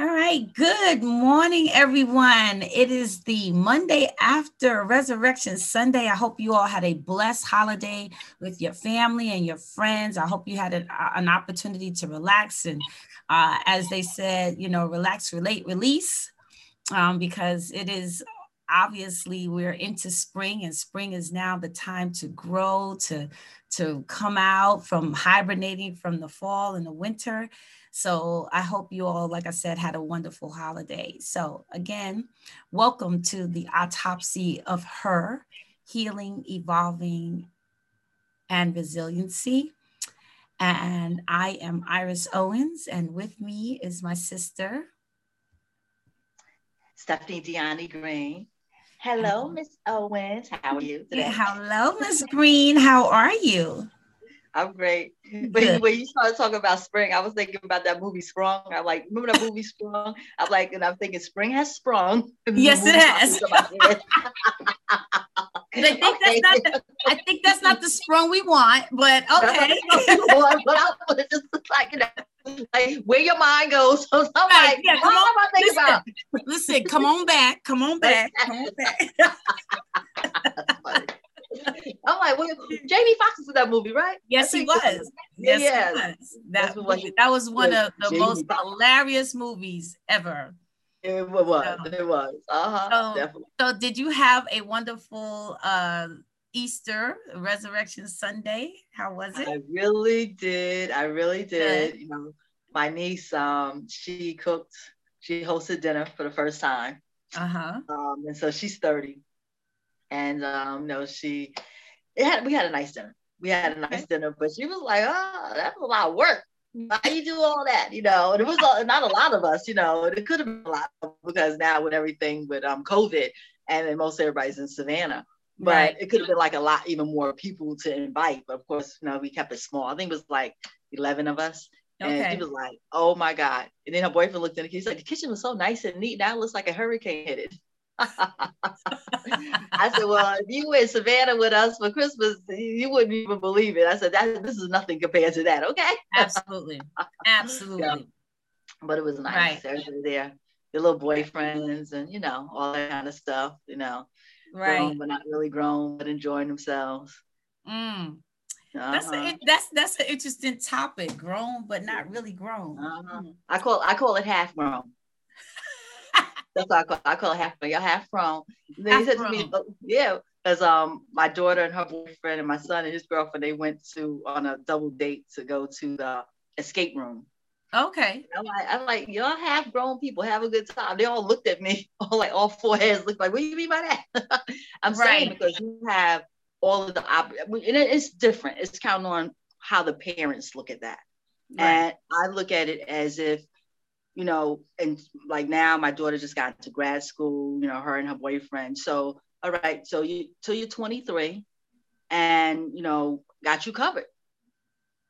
All right. Good morning, everyone. It is the Monday after Resurrection Sunday. I hope you all had a blessed holiday with your family and your friends. I hope you had an, an opportunity to relax and, uh, as they said, you know, relax, relate, release, um, because it is obviously we're into spring and spring is now the time to grow to to come out from hibernating from the fall and the winter so I hope you all, like I said, had a wonderful holiday. So again, welcome to the autopsy of her healing, evolving, and resiliency. And I am Iris Owens, and with me is my sister, Stephanie Deani Green. Hello, Miss Owens. How are you today? Hello, Miss Green. How are you? I'm great. But when you started talking about spring, I was thinking about that movie Sprung. I'm like, remember that movie Sprung? I'm like, and I'm thinking spring has sprung. Yes, it has. I think okay. that's not the, I think that's not the sprung we want, but okay. want, but I was just like, you know, like where your mind goes. So I'm right, like, yeah, come on, I think listen, about? listen, come on back, come on back, come on back. I'm like, well, Jamie Foxx was in that movie, right? Yes, he was. Yes. He was. That, was, that was one of the Jamie most Foxx. hilarious movies ever. It was. So, it was. Uh-huh. So, definitely. So, did you have a wonderful uh, Easter Resurrection Sunday? How was it? I really did. I really did. Good. You know, my niece, um, she cooked. She hosted dinner for the first time. Uh huh. Um, and so she's thirty and um, no, she it had we had a nice dinner. We had a nice dinner, but she was like, "Oh, that's a lot of work. Why you do all that?" You know, and it was not a lot of us. You know, it could have been a lot because now with everything with um COVID, and then most everybody's in Savannah. But right. it could have been like a lot, even more people to invite. But of course, you know, we kept it small. I think it was like 11 of us. And okay. he was like, oh my God. And then her boyfriend looked in the kitchen. He's like, the kitchen was so nice and neat. Now it looks like a hurricane hit it. I said, well, if you were in Savannah with us for Christmas, you wouldn't even believe it. I said, that this is nothing compared to that. Okay. Absolutely. Absolutely. Yeah. But it was nice. Right. Everybody there, your little boyfriends and, you know, all that kind of stuff, you know, right. Grown, but not really grown, but enjoying themselves. Mm. Uh-huh. That's a, that's that's an interesting topic. Grown but not really grown. Uh-huh. I call I call it half grown. That's what I call I call it half y'all half grown. They said to me, oh, yeah, because um my daughter and her boyfriend and my son and his girlfriend they went to on a double date to go to the escape room. Okay. I'm like, I'm like, y'all half grown people have a good time. They all looked at me, all like all four heads looked like, what do you mean by that? I'm right. saying because you have all of the op- and it's different. It's counting on how the parents look at that. Right. And I look at it as if you know, and like now my daughter just got to grad school, you know, her and her boyfriend. So, all right, so you till you're 23 and you know, got you covered.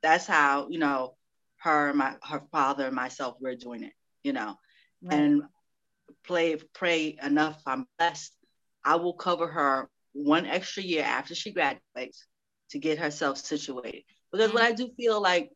That's how, you know, her, my her father and myself, we're doing it, you know. Right. And play pray enough, I'm blessed. I will cover her one extra year after she graduates to get herself situated. Because mm-hmm. what I do feel like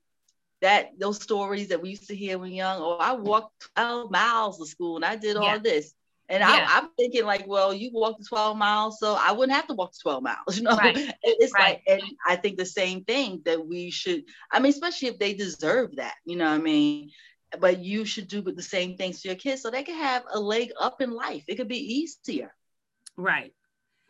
that those stories that we used to hear when young, oh, I walked 12 miles to school and I did all yeah. this. And yeah. I, am thinking like, well, you walked 12 miles, so I wouldn't have to walk 12 miles, you know? Right. It's right. like, and I think the same thing that we should, I mean, especially if they deserve that, you know what I mean? But you should do the same things to your kids so they can have a leg up in life. It could be easier. Right.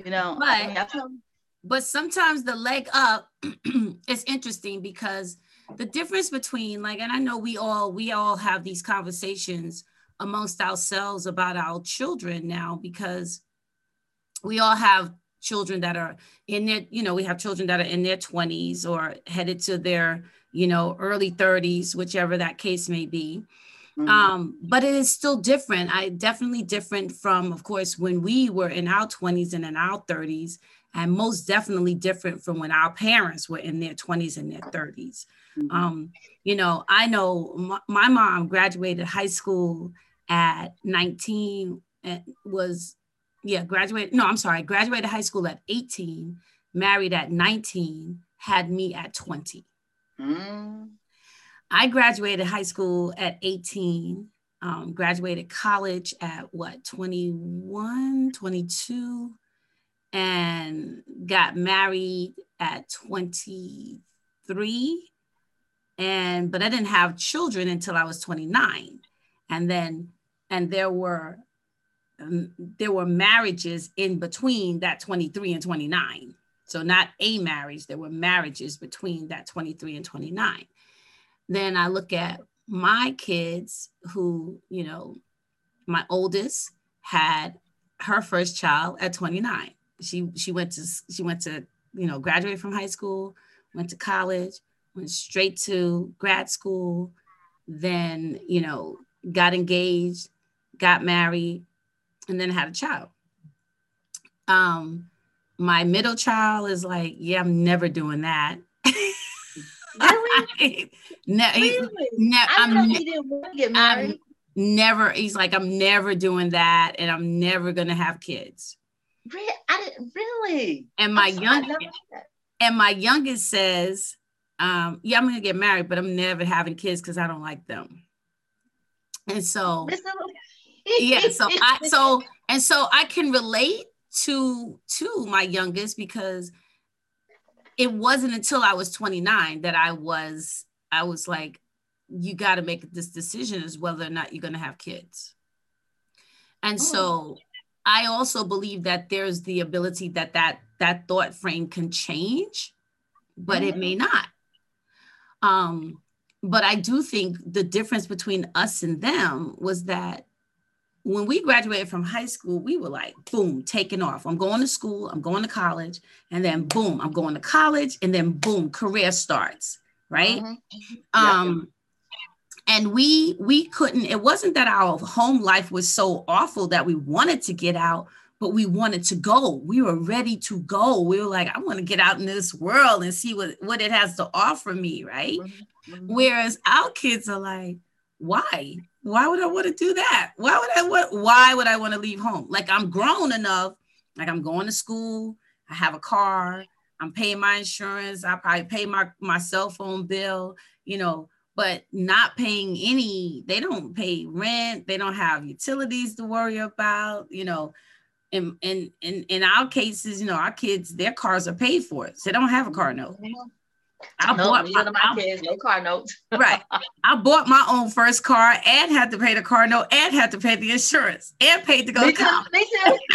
You know, but, I mean, but sometimes the leg up is interesting because the difference between like and i know we all we all have these conversations amongst ourselves about our children now because we all have children that are in their you know we have children that are in their 20s or headed to their you know early 30s whichever that case may be. Mm-hmm. um, but it is still different. I definitely different from of course when we were in our 20s and in our 30s and most definitely different from when our parents were in their 20s and their 30s Mm-hmm. Um, you know, I know my, my, mom graduated high school at 19 and was, yeah, graduated. No, I'm sorry, graduated high school at 18, married at 19, had me at 20. Mm. I graduated high school at 18. um, graduated college at what 21 22 and got married at 23 and but i didn't have children until i was 29 and then and there were um, there were marriages in between that 23 and 29 so not a marriage there were marriages between that 23 and 29 then i look at my kids who you know my oldest had her first child at 29 she she went to she went to you know graduate from high school went to college went straight to grad school then you know got engaged got married and then had a child um my middle child is like yeah i'm never doing that really? ne- really? Ne- I I'm, know he didn't want to get married. I'm never he's like i'm never doing that and i'm never gonna have kids Really? I didn't really. And my young and my youngest says, um, yeah, I'm gonna get married, but I'm never having kids because I don't like them. And so yeah, so I so and so I can relate to to my youngest because it wasn't until I was 29 that I was I was like, you got to make this decision as whether or not you're gonna have kids. And oh. so I also believe that there's the ability that that that thought frame can change, but mm-hmm. it may not. Um, but I do think the difference between us and them was that when we graduated from high school, we were like, boom, taking off. I'm going to school, I'm going to college, and then boom, I'm going to college, and then boom, career starts, right? Mm-hmm. Um, and we we couldn't it wasn't that our home life was so awful that we wanted to get out but we wanted to go we were ready to go we were like i want to get out in this world and see what what it has to offer me right mm-hmm. mm-hmm. whereas our kids are like why why would i want to do that why would i want why would i want to leave home like i'm grown enough like i'm going to school i have a car i'm paying my insurance i probably pay my my cell phone bill you know but not paying any, they don't pay rent, they don't have utilities to worry about, you know. In in in our cases, you know, our kids, their cars are paid for, so they don't have a car note. I bought my, my kids, no car notes. right. I bought my own first car and had to pay the car note and had to pay the insurance and paid to go me to college. Me too.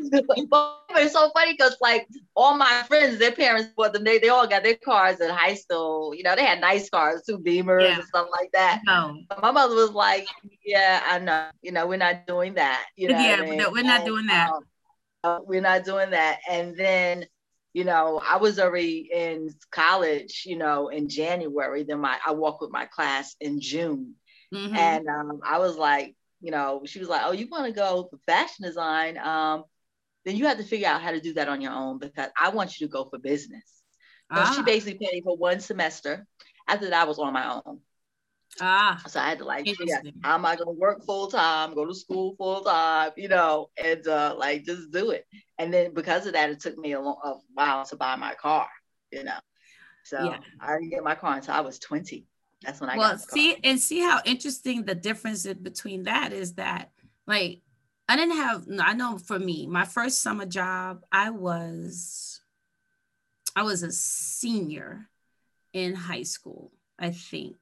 it's so funny because like all my friends, their parents bought them, they, they all got their cars in high school. You know, they had nice cars too, Beamers yeah. and stuff like that. No. My mother was like, Yeah, I know. You know, we're not doing that. You know, yeah, no, we're not and, doing that. Um, uh, we're not doing that. And then you know, I was already in college, you know, in January. Then my I walked with my class in June, mm-hmm. and um, I was like, you know, she was like, "Oh, you want to go for fashion design? Um, then you have to figure out how to do that on your own because I want you to go for business." So ah. she basically paid for one semester. After that, I was on my own. Ah, so I had to like, yeah, I'm I gonna work full time, go to school full time, you know, and uh, like just do it. And then because of that, it took me a, long, a while to buy my car, you know. So yeah. I didn't get my car until I was 20. That's when I got well, see and see how interesting the difference between that is that like I didn't have I know for me, my first summer job, I was I was a senior in high school, I think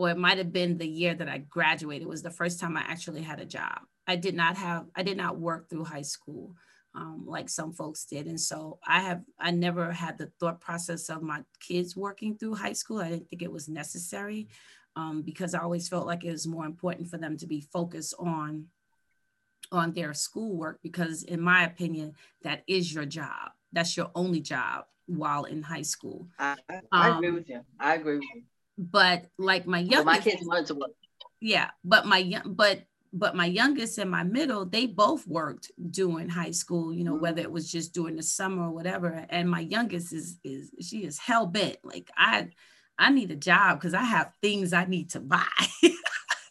or it might have been the year that I graduated. It was the first time I actually had a job. I did not have, I did not work through high school um, like some folks did. And so I have, I never had the thought process of my kids working through high school. I didn't think it was necessary um, because I always felt like it was more important for them to be focused on on their schoolwork because in my opinion that is your job that's your only job while in high school i, I um, agree with you i agree with you but like my youngest, well, my kids wanted to work. Yeah, but my young, but but my youngest and my middle, they both worked during high school. You know, mm-hmm. whether it was just during the summer or whatever. And my youngest is is she is hell bent. Like I, I need a job because I have things I need to buy.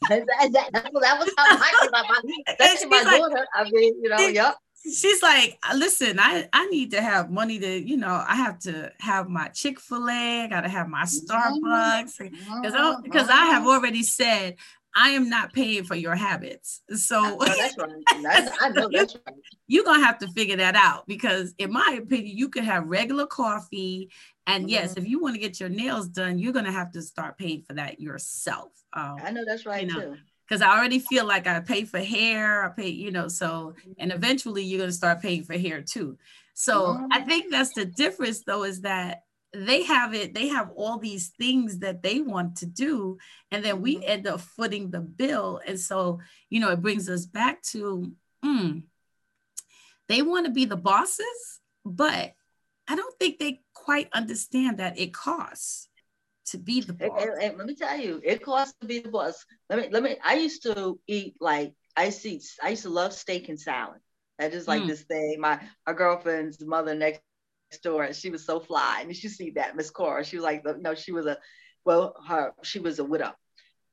that, that, that, was how my, my, that's my like, daughter. I mean, you know, yep she's like, listen, I, I need to have money to, you know, I have to have my Chick-fil-A, I gotta have my Starbucks. Because I, because I have already said I am not paying for your habits. So that's right. That's, I know that's right. You're gonna have to figure that out because, in my opinion, you could have regular coffee, and mm-hmm. yes, if you want to get your nails done, you're gonna have to start paying for that yourself. Um, I know that's right you know, too. Because I already feel like I pay for hair, I pay, you know, so and eventually you're gonna start paying for hair too. So mm-hmm. I think that's the difference, though, is that they have it they have all these things that they want to do and then we mm-hmm. end up footing the bill and so you know it brings us back to mm, they want to be the bosses but i don't think they quite understand that it costs to be the boss. And, and let me tell you it costs to be the boss let me let me i used to eat like i used to, eat, I used to love steak and salad that is like mm. this thing my our girlfriend's mother next door and she was so fly. And you should see that, Miss Cora. She was like, no, she was a, well, her, she was a widow.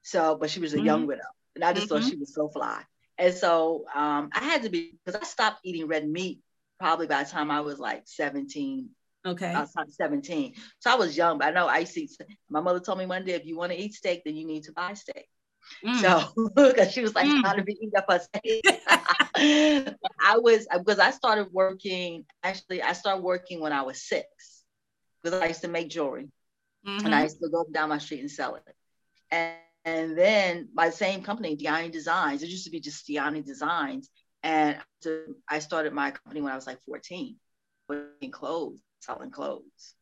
So, but she was a mm-hmm. young widow. And I just mm-hmm. thought she was so fly. And so um, I had to be, because I stopped eating red meat probably by the time I was like 17. Okay. I was 17. So I was young, but I know I see, my mother told me one day, if you want to eat steak, then you need to buy steak. Mm. So, because she was like mm. trying to be eating up her steak. I was because I started working. Actually, I started working when I was six because I used to make jewelry, mm-hmm. and I mm-hmm. used to go down my street and sell it. And, and then my same company, Diani Designs, it used to be just Diani Designs, and I started my company when I was like 14, working clothes, selling clothes.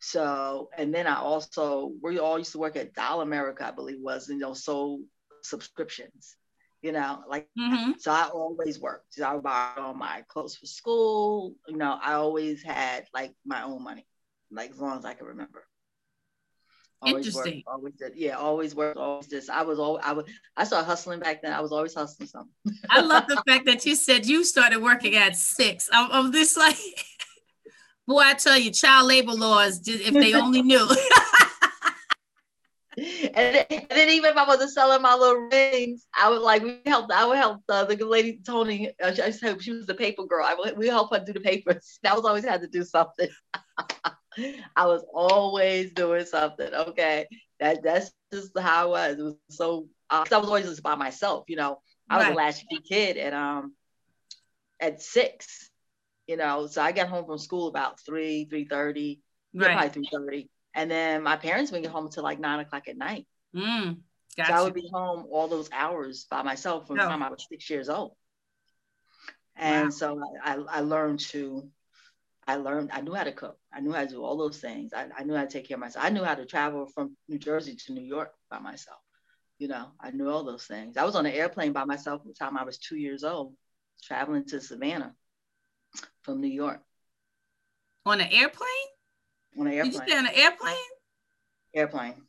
So, and then I also, we all used to work at Dollar America, I believe was, you know, sold subscriptions you know, like mm-hmm. so I always worked. So I would buy all my clothes for school. You know, I always had like my own money, like as long as I can remember. Always Interesting. Worked, always did. Yeah, always worked. Always just. I was all. I was. I started hustling back then. I was always hustling something. I love the fact that you said you started working at six. I'm, I'm this like, boy, I tell you, child labor laws. If they only knew. and, then, and then even if I wasn't selling my little rings, I would like we helped. I would help uh, the lady Tony. Uh, I hope she was the paper girl. I would we help her do the papers. That was always had to do something. I was always doing something. Okay, that that's just how I was. It was so uh, I was always just by myself. You know, I was right. a latchkey kid, and um, at six, you know, so I got home from school about three, three thirty, right. probably three thirty and then my parents would get home until like nine o'clock at night. Mm, so I would be home all those hours by myself from the time I was six years old. And wow. so I, I learned to, I learned, I knew how to cook. I knew how to do all those things. I, I knew how to take care of myself. I knew how to travel from New Jersey to New York by myself. You know, I knew all those things. I was on an airplane by myself from the time I was two years old, traveling to Savannah from New York. On an airplane? on an airplane. Did you stay on an airplane? Airplane.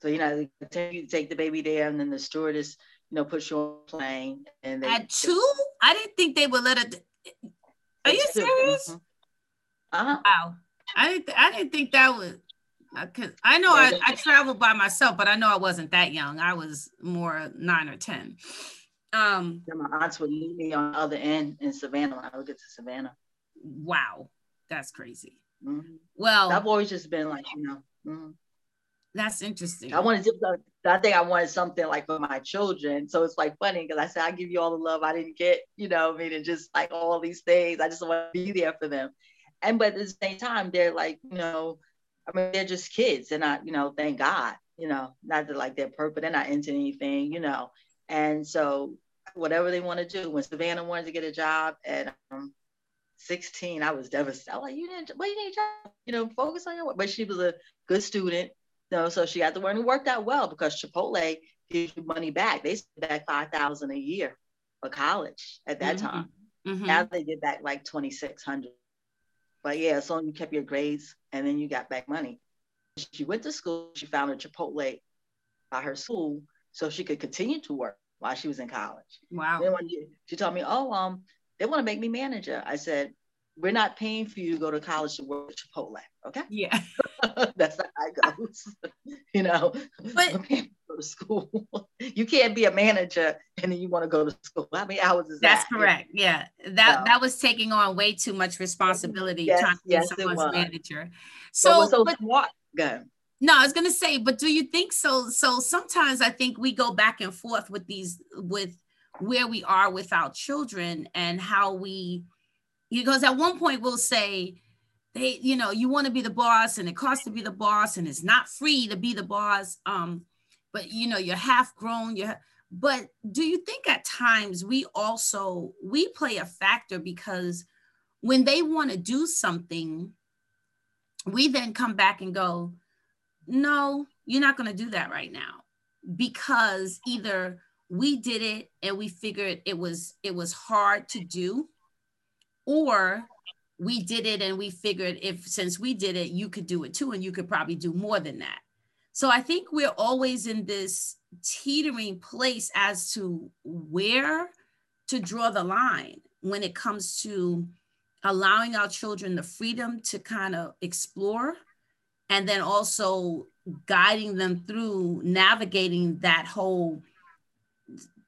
So you know, they tell you take the baby there, and then the stewardess, you know, puts you on a plane. And they, at two, I didn't think they would let it. Are you serious? Mm-hmm. Uh-huh. Wow, I didn't. I didn't think that was. Cause I know I, I traveled by myself, but I know I wasn't that young. I was more nine or ten. Um, my aunts would meet me on the other end in Savannah when I would get to Savannah. Wow, that's crazy. Mm-hmm. Well, I've always just been like, you know. Mm-hmm. That's interesting. I wanted to. I think I wanted something like for my children. So it's like funny because I said I give you all the love I didn't get, you know, I mean, and just like all these things. I just want to be there for them. And but at the same time, they're like, you know, I mean, they're just kids. They're not, you know, thank God, you know, not that like they're perfect, they're not into anything, you know. And so whatever they want to do, when Savannah wanted to get a job at um, 16, I was devastated. I was like, you didn't, what you need job? You know, focus on your work. But she was a good student, you know, so she got to work and it worked out well because Chipotle gives you money back. They spent back 5000 a year for college at that mm-hmm. time. Mm-hmm. Now they get back like 2600 But yeah, so you kept your grades and then you got back money. She went to school, she found a Chipotle by her school so she could continue to work while she was in college. Wow. Then she told me, oh, um, they want to make me manager. I said, we're not paying for you to go to college to work at Chipotle. Okay. Yeah. That's how it goes. you know, but go to school. you can't be a manager and then you want to go to school. How many hours is that's that? That's correct. Yeah. That that was taking on way too much responsibility yes, trying to yes, be someone's manager. So, so but, smart. Go no, I was gonna say, but do you think so? So sometimes I think we go back and forth with these with where we are with our children and how we because at one point we'll say they you know you want to be the boss and it costs to be the boss and it's not free to be the boss um but you know you're half grown you're but do you think at times we also we play a factor because when they want to do something we then come back and go no you're not going to do that right now because either we did it and we figured it was it was hard to do or we did it and we figured if since we did it you could do it too and you could probably do more than that. So i think we're always in this teetering place as to where to draw the line when it comes to allowing our children the freedom to kind of explore and then also guiding them through navigating that whole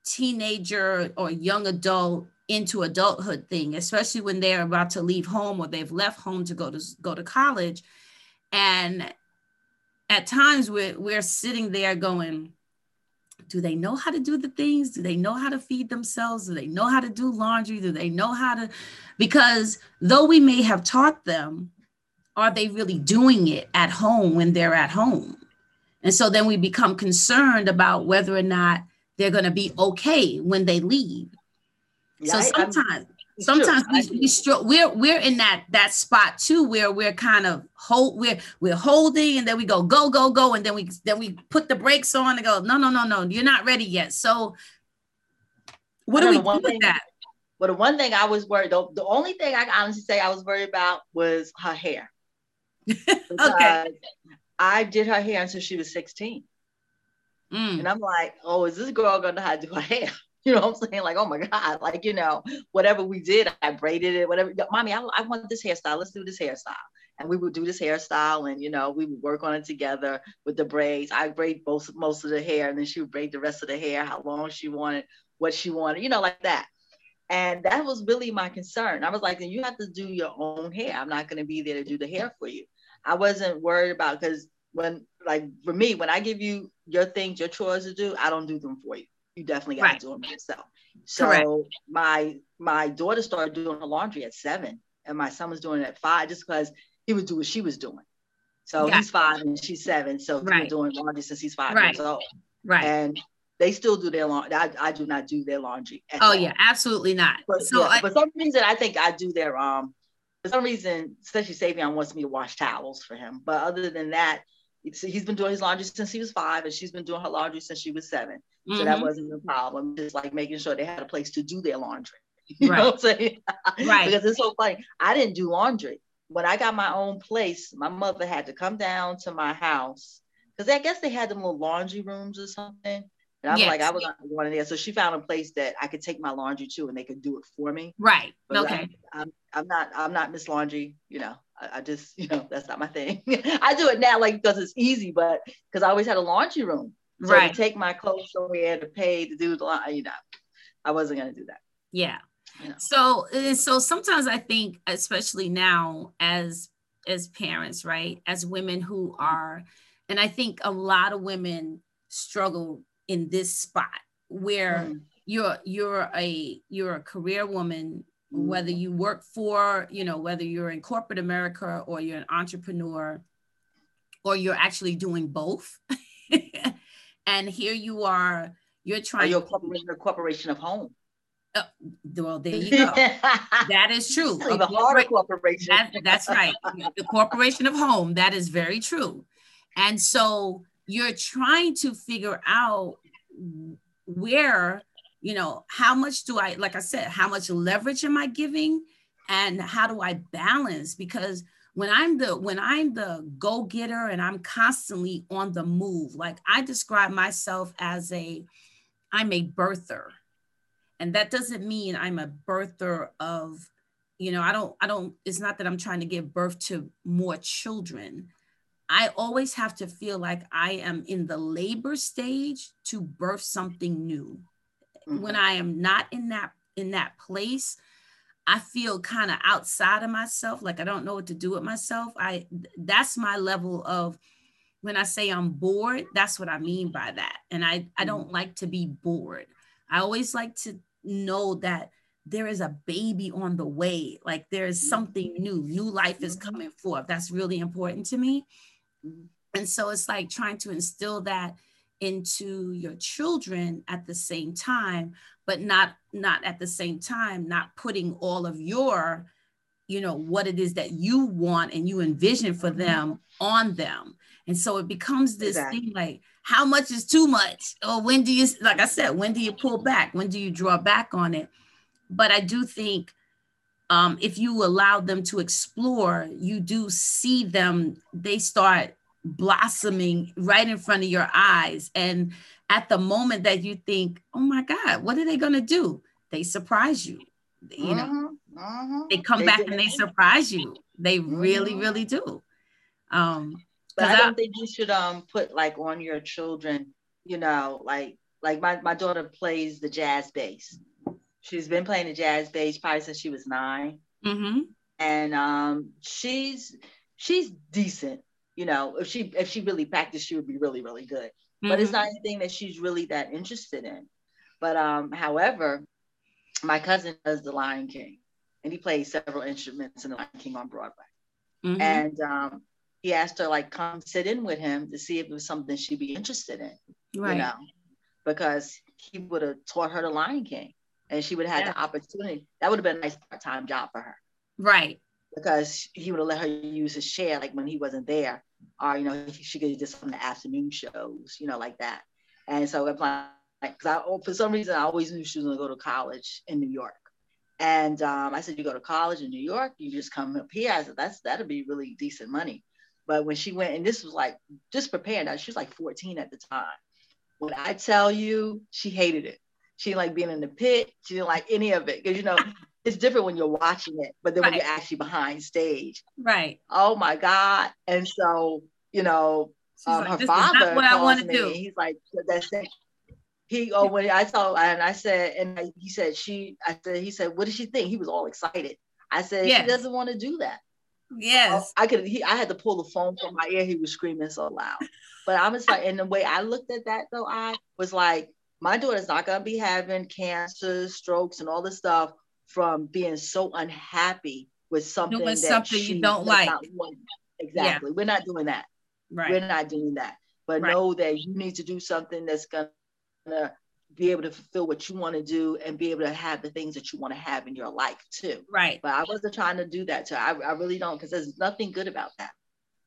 teenager or young adult into adulthood thing, especially when they're about to leave home or they've left home to go to go to college. And at times we're we're sitting there going, do they know how to do the things? Do they know how to feed themselves? Do they know how to do laundry? Do they know how to? Because though we may have taught them, are they really doing it at home when they're at home? And so then we become concerned about whether or not they're going to be okay when they leave. Yeah, so sometimes, sometimes we, we str- we're we're in that that spot too, where we're kind of hold we're we're holding, and then we go go go go, and then we then we put the brakes on and go no no no no, you're not ready yet. So what do we do with that? Well, the one thing I was worried, the, the only thing I can honestly say I was worried about was her hair. okay. I did her hair until she was 16. Mm. And I'm like, oh, is this girl gonna know how to do her hair? You know what I'm saying? Like, oh my God, like, you know, whatever we did, I braided it, whatever. Mommy, I, I want this hairstyle. Let's do this hairstyle. And we would do this hairstyle and, you know, we would work on it together with the braids. I braid most, most of the hair and then she would braid the rest of the hair, how long she wanted, what she wanted, you know, like that. And that was really my concern. I was like, you have to do your own hair. I'm not going to be there to do the hair for you. I wasn't worried about because when like for me, when I give you your things, your chores to do, I don't do them for you. You definitely got to right. do them yourself. So Correct. my my daughter started doing her laundry at seven, and my son was doing it at five, just because he would do what she was doing. So yeah. he's five and she's seven, so right. he's doing laundry since he's five right. years old. Right. And they still do their laundry. I, I do not do their laundry. Oh yeah, absolutely not. But, so yeah, I, for some reason, I think I do their um. For some reason, especially Savion wants me to wash towels for him. But other than that, he's been doing his laundry since he was five, and she's been doing her laundry since she was 7 mm-hmm. So that mm-hmm. wasn't a problem. Just like making sure they had a place to do their laundry. You right. know what I'm saying? Right. because it's so funny. I didn't do laundry. When I got my own place, my mother had to come down to my house because I guess they had them little laundry rooms or something. And I'm yes. like, I was not going there. So she found a place that I could take my laundry to and they could do it for me. Right. But okay. I'm, I'm, I'm not, I'm not Miss Laundry, you know. I, I just, you know, that's not my thing. I do it now like because it's easy, but because I always had a laundry room. So right. to take my clothes somewhere to pay to do the laundry, you know, I wasn't gonna do that. Yeah. You know? So uh, so sometimes I think, especially now as as parents, right? As women who are, and I think a lot of women struggle in this spot where mm. you're you're a you're a career woman whether you work for, you know, whether you're in corporate America or you're an entrepreneur or you're actually doing both. and here you are, you're trying. Or you're corporation, a corporation of home. Uh, well, there you go. that is true. The harder corporation. That, that's right. the corporation of home. That is very true. And so you're trying to figure out where you know how much do i like i said how much leverage am i giving? And how do i balance? Because when i'm the when i'm the go-getter and i'm constantly on the move like i describe myself as a i'm a birther. And that doesn't mean i'm a birther of you know i don't i don't it's not that i'm trying to give birth to more children i always have to feel like i am in the labor stage to birth something new mm-hmm. when I am not in that in that place, I feel kind of outside of myself, like I don't know what to do with myself. I that's my level of when I say I'm bored, that's what I mean by that. And I, I don't mm-hmm. like to be bored. I always like to know that there is a baby on the way. Like there is something new, new life is coming forth. That's really important to me. Mm-hmm. And so it's like trying to instill that into your children at the same time, but not not at the same time, not putting all of your, you know, what it is that you want and you envision for mm-hmm. them on them. And so it becomes this exactly. thing like, how much is too much? Or when do you, like I said, when do you pull back? When do you draw back on it? But I do think um, if you allow them to explore, you do see them, they start blossoming right in front of your eyes. And at the moment that you think, oh my God, what are they going to do? They surprise you. You know, uh-huh, uh-huh. they come they back and they surprise you. They really, uh-huh. really do. Um, but I don't I, think you should um put like on your children, you know, like like my, my daughter plays the jazz bass. She's been playing the jazz bass probably since she was 9 mm-hmm. and um, she's she's decent. You know, if she if she really practiced, she would be really really good. Mm-hmm. But it's mm-hmm. not anything that she's really that interested in. But um, however, my cousin does the Lion King, and he plays several instruments in the Lion King on Broadway. Mm-hmm. And um, he asked her like come sit in with him to see if it was something she'd be interested in. Right. You know, because he would have taught her the Lion King, and she would have had yeah. the opportunity. That would have been a nice part-time job for her. Right. Because he would have let her use his chair like when he wasn't there, or you know she could just some of the afternoon shows, you know, like that. And so like, because I oh, for some reason I always knew she was going to go to college in New York. And um, I said, you go to college in New York, you just come up here. I said, that's that'd be really decent money. But when she went, and this was like just preparing, she was like 14 at the time. When I tell you, she hated it. She didn't like being in the pit. She didn't like any of it because you know it's different when you're watching it, but then right. when you're actually behind stage, right? Oh my god! And so you know, um, like, her father what I want to do. He's like, that's it. He oh when I saw and I said and he said she I said he said what did she think? He was all excited. I said yes. she doesn't want to do that. Yes. I could he I had to pull the phone from my ear. He was screaming so loud. But I was like, and the way I looked at that though, I was like, my daughter's not gonna be having cancer, strokes, and all this stuff from being so unhappy with something doing that something you don't like. Exactly. Yeah. We're not doing that. Right. We're not doing that. But right. know that you need to do something that's gonna be able to fulfill what you want to do and be able to have the things that you want to have in your life too. Right. But I wasn't trying to do that. So I, I really don't because there's nothing good about that.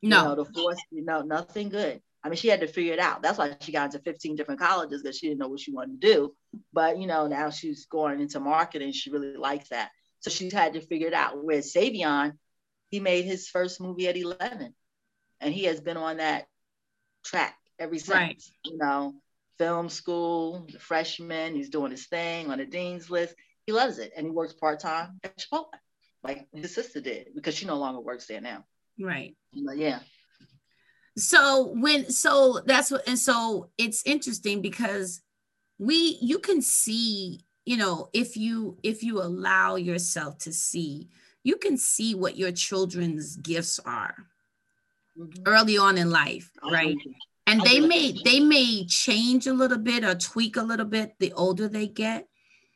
No. You know, the force, you know, nothing good. I mean, she had to figure it out. That's why she got into 15 different colleges because she didn't know what she wanted to do. But you know, now she's going into marketing. She really likes that. So she's had to figure it out. Whereas Savion, he made his first movie at 11, and he has been on that track every since. Right. You know, film school, the freshman. He's doing his thing on the dean's list. He loves it, and he works part time at Chipotle, like his sister did, because she no longer works there now. Right. But yeah. So when so that's what and so it's interesting because we you can see you know if you if you allow yourself to see you can see what your children's gifts are mm-hmm. early on in life right and they may they may change a little bit or tweak a little bit the older they get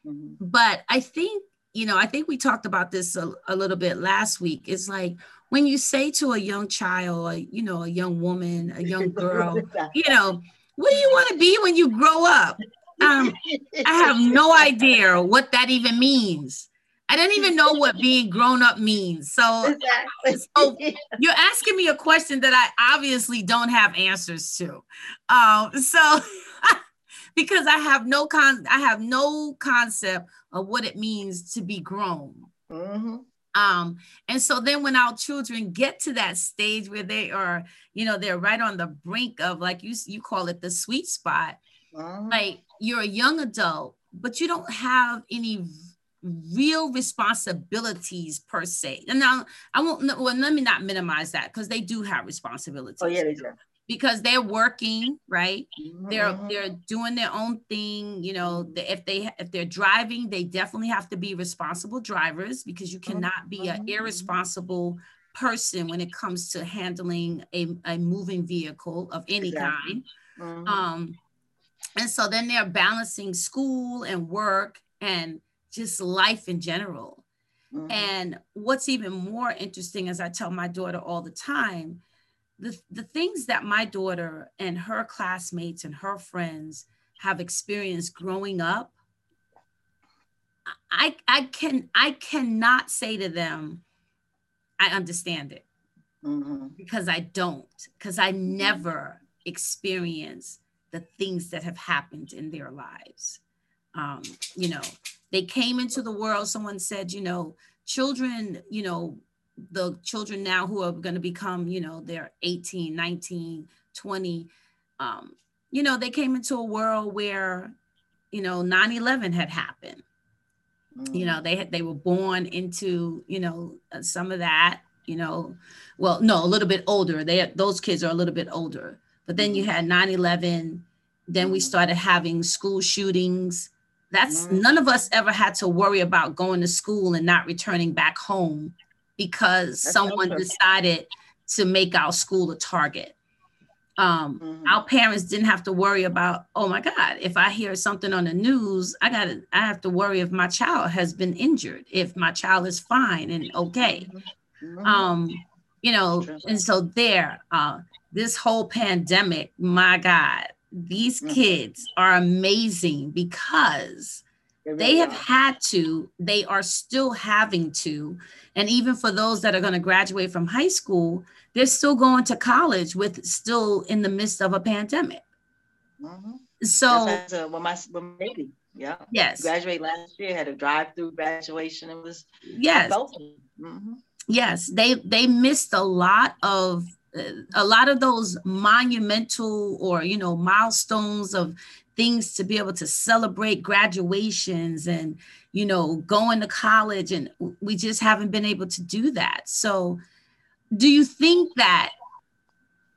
mm-hmm. but i think you know i think we talked about this a, a, little bit last week it's like when you say to a young child or you know a young woman a young girl you know what do you want to be when you grow up um, i have no idea what that even means I didn't even know what being grown up means. So, exactly. so you're asking me a question that I obviously don't have answers to. Um, so because I have no con I have no concept of what it means to be grown. Mm-hmm. Um, and so then when our children get to that stage where they are, you know, they're right on the brink of like you you call it the sweet spot, mm-hmm. like you're a young adult, but you don't have any real responsibilities per se. And now I won't well, let me not minimize that because they do have responsibilities. Oh, yeah, they do. Because they're working, right? Mm-hmm. They're they're doing their own thing. You know, if they if they're driving, they definitely have to be responsible drivers because you cannot be an mm-hmm. irresponsible person when it comes to handling a, a moving vehicle of any exactly. kind. Mm-hmm. Um, and so then they're balancing school and work and just life in general. Mm-hmm. And what's even more interesting, as I tell my daughter all the time, the, the things that my daughter and her classmates and her friends have experienced growing up, I, I can I cannot say to them, I understand it. Mm-hmm. Because I don't, because I never experience the things that have happened in their lives. Um, you know, they came into the world, someone said, you know, children, you know, the children now who are going to become, you know, they're 18, 19, 20, um, you know, they came into a world where, you know, 9-11 had happened. Mm. You know, they had they were born into, you know, uh, some of that, you know, well, no, a little bit older. They those kids are a little bit older. But then you mm-hmm. had 9-11, then we mm-hmm. started having school shootings. That's mm-hmm. none of us ever had to worry about going to school and not returning back home because That's someone decided to make our school a target. Um, mm-hmm. Our parents didn't have to worry about, oh my God, if I hear something on the news, I got to, I have to worry if my child has been injured, if my child is fine and okay. Mm-hmm. Um, you know, and so there, uh, this whole pandemic, my God, these mm-hmm. kids are amazing because they have had to, they are still having to. And even for those that are going to graduate from high school, they're still going to college with still in the midst of a pandemic. Mm-hmm. So, a, well, my, my baby, yeah, yes, graduate last year, had a drive through graduation. It was, yes, mm-hmm. yes, they they missed a lot of a lot of those monumental or you know milestones of things to be able to celebrate graduations and you know going to college and we just haven't been able to do that. So do you think that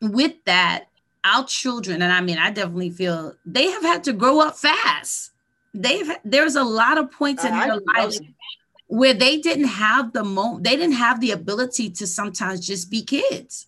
with that our children and i mean i definitely feel they have had to grow up fast. They've there's a lot of points in their lives where they didn't have the moment they didn't have the ability to sometimes just be kids.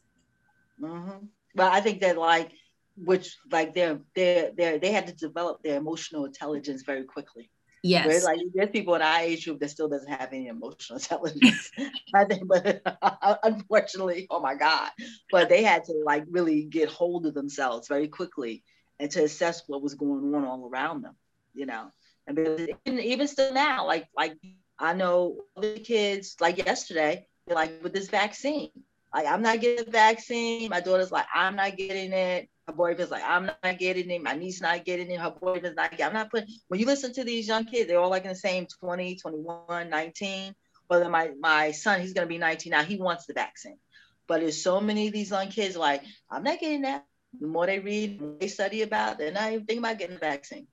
Mm-hmm. But I think that like, which like they're they they they had to develop their emotional intelligence very quickly. Yes. Whereas, like there's people in our age group that still doesn't have any emotional intelligence. I think, but unfortunately, oh my God. But they had to like really get hold of themselves very quickly and to assess what was going on all around them, you know. And even, even still now, like like I know the kids like yesterday, like with this vaccine, like, I'm not getting the vaccine. My daughter's like, I'm not getting it. Her boyfriend's like, I'm not getting it. My niece's not getting it. Her boyfriend's not getting it. I'm not putting, when you listen to these young kids, they're all like in the same 20, 21, 19. But my, my son, he's going to be 19 now. He wants the vaccine. But there's so many of these young kids like, I'm not getting that. The more they read, the they study about, they're not even thinking about getting the vaccine.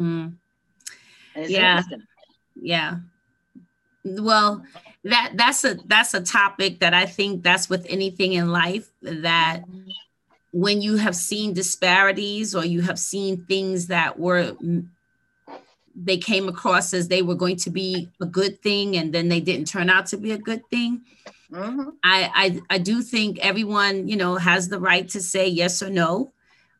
Mm. yeah. Yeah well that that's a that's a topic that i think that's with anything in life that when you have seen disparities or you have seen things that were they came across as they were going to be a good thing and then they didn't turn out to be a good thing mm-hmm. I, I i do think everyone you know has the right to say yes or no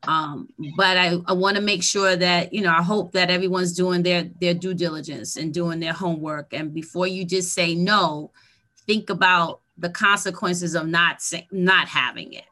um, but I, I want to make sure that, you know, I hope that everyone's doing their, their due diligence and doing their homework. And before you just say no, think about the consequences of not say, not having it.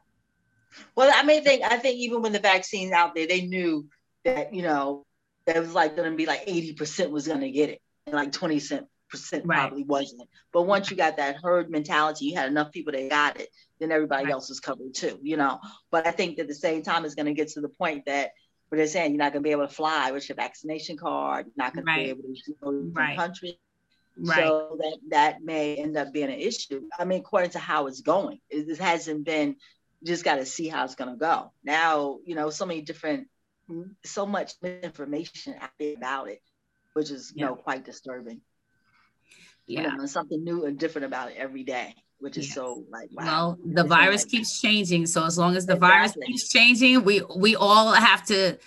Well, I mean, think I think even when the vaccine's out there, they knew that you know that was like going to be like eighty percent was going to get it, and like twenty percent right. probably wasn't. But once you got that herd mentality, you had enough people that got it, then everybody right. else was covered too, you know. But I think that at the same time, it's going to get to the point that where they're saying you're not going to be able to fly with your vaccination card, you're not going right. to be able to go to right. country. Right. So that that may end up being an issue. I mean, according to how it's going, it, it hasn't been. You just got to see how it's going to go. Now, you know, so many different, so much information out there about it, which is you yeah. know quite disturbing. Yeah, you know, something new and different about it every day which is so like wow. Well, the it's virus like, keeps changing, so as long as the exactly. virus keeps changing, we we all have to.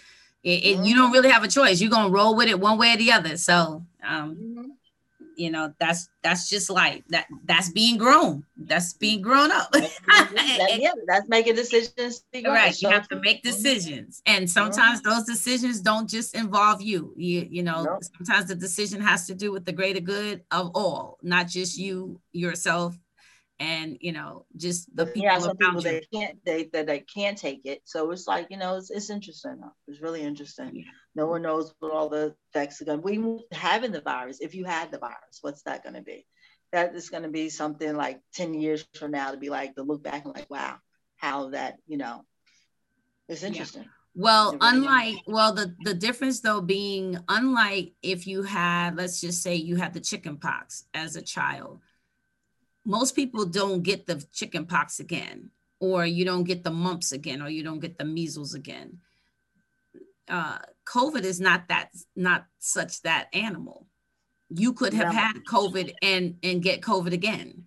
It, it, mm-hmm. You don't really have a choice. You're gonna roll with it one way or the other. So, um, mm-hmm. You know that's that's just like that that's being grown. That's being grown up. That, yeah that's making decisions right you have to make decisions. And sometimes those decisions don't just involve you. You you know nope. sometimes the decision has to do with the greater good of all not just you yourself and you know just the people yeah some people they can't they that they can't take it so it's like you know it's, it's interesting it's really interesting. Yeah. no one knows what all the effects are going to be having the virus if you had the virus what's that going to be? That is going to be something like 10 years from now to be like to look back and like wow how that you know it's interesting. Yeah. Well, unlike well, the the difference though being unlike if you had, let's just say you had the chicken pox as a child, most people don't get the chicken pox again, or you don't get the mumps again, or you don't get the measles again. Uh, COVID is not that, not such that animal. You could have had COVID and and get COVID again.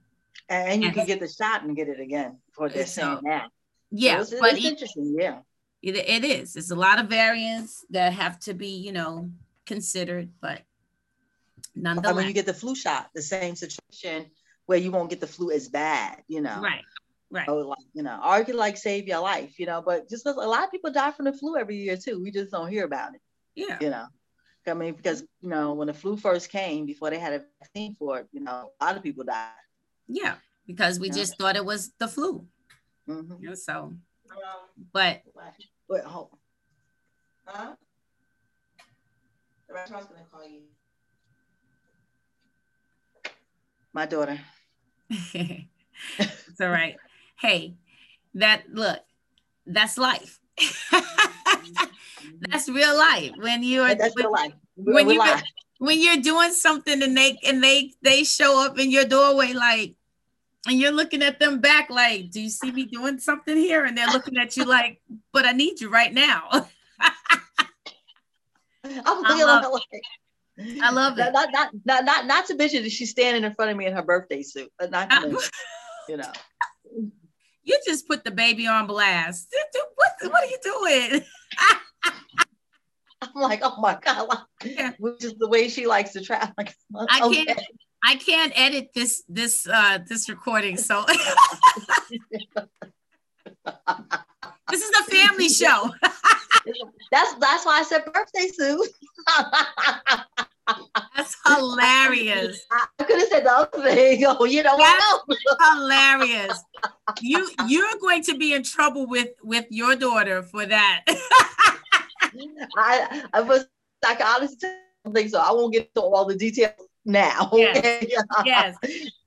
And you and, can get the shot and get it again for they're saying that. Yeah, so but it's interesting. Yeah, it, it is. It's a lot of variants that have to be, you know, considered, but nonetheless. when you get the flu shot, the same situation where you won't get the flu as bad, you know. Right. Right. Or like, you know, or it could like save your life, you know, but just because a lot of people die from the flu every year too. We just don't hear about it. Yeah. You know. I mean, because you know, when the flu first came, before they had a vaccine for it, you know, a lot of people died. Yeah, because we just thought it was the flu. Mm-hmm. so, but wait, hold. Huh? The restaurant's gonna call you. My daughter. It's all right. Hey, that look, that's life. that's real life. When you're that's when, real life. when you when you're doing something and they and they they show up in your doorway like and you're looking at them back like, do you see me doing something here? And they're looking at you like, but I need you right now. I'm feeling like I love it. Not, not, not, not, not to mention that she's standing in front of me in her birthday suit. But not to mention, you know. You just put the baby on blast. What, what are you doing? I'm like, oh my god, yeah. which is the way she likes to travel. Like, I can't, I can't edit this this uh this recording, so this is a family show. that's that's why I said birthday suit. That's hilarious. I could have said the other thing. Oh, you know That's hilarious. You you're going to be in trouble with with your daughter for that. I I was I can honestly don't think so. I won't get to all the details now. Yes. yes.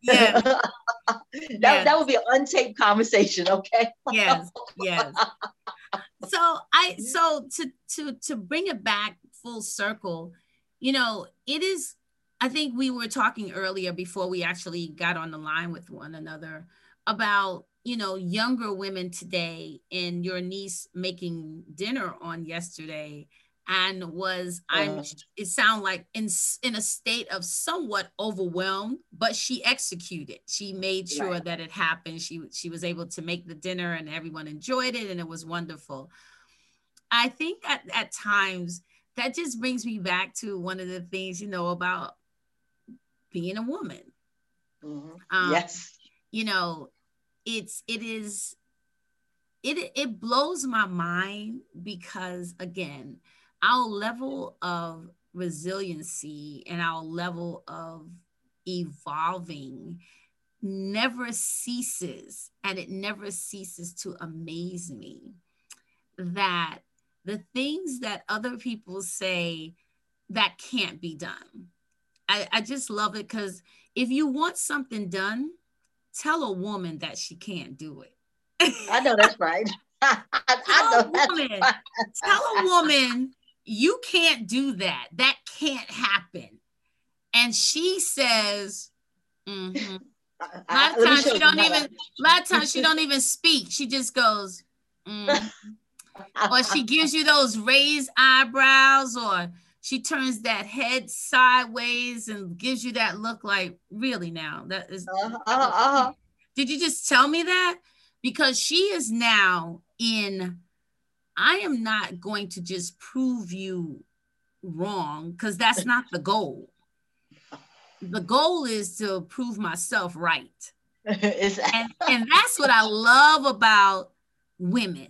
yes. that, yes. that would be an untaped conversation, okay? yes, yes. So I so to to to bring it back full circle, you know, it is, I think we were talking earlier before we actually got on the line with one another about, you know, younger women today and your niece making dinner on yesterday and was i'm it sound like in in a state of somewhat overwhelmed but she executed. She made sure right. that it happened. She she was able to make the dinner and everyone enjoyed it and it was wonderful. I think at, at times that just brings me back to one of the things you know about being a woman. Mm-hmm. um, yes. you know it's it is it it blows my mind because again our level of resiliency and our level of evolving never ceases and it never ceases to amaze me that the things that other people say that can't be done. I, I just love it because if you want something done, tell a woman that she can't do it. I know that's right. I, tell, I know a woman, right. tell a woman you can't do that. That can't happen. And she says, mm-hmm. a lot of times she don't even a lot of times she don't even speak. She just goes, mm or she gives you those raised eyebrows, or she turns that head sideways and gives you that look like, really now? That is, uh-huh, uh-huh. did you just tell me that? Because she is now in, I am not going to just prove you wrong because that's not the goal. the goal is to prove myself right. and, and that's what I love about women.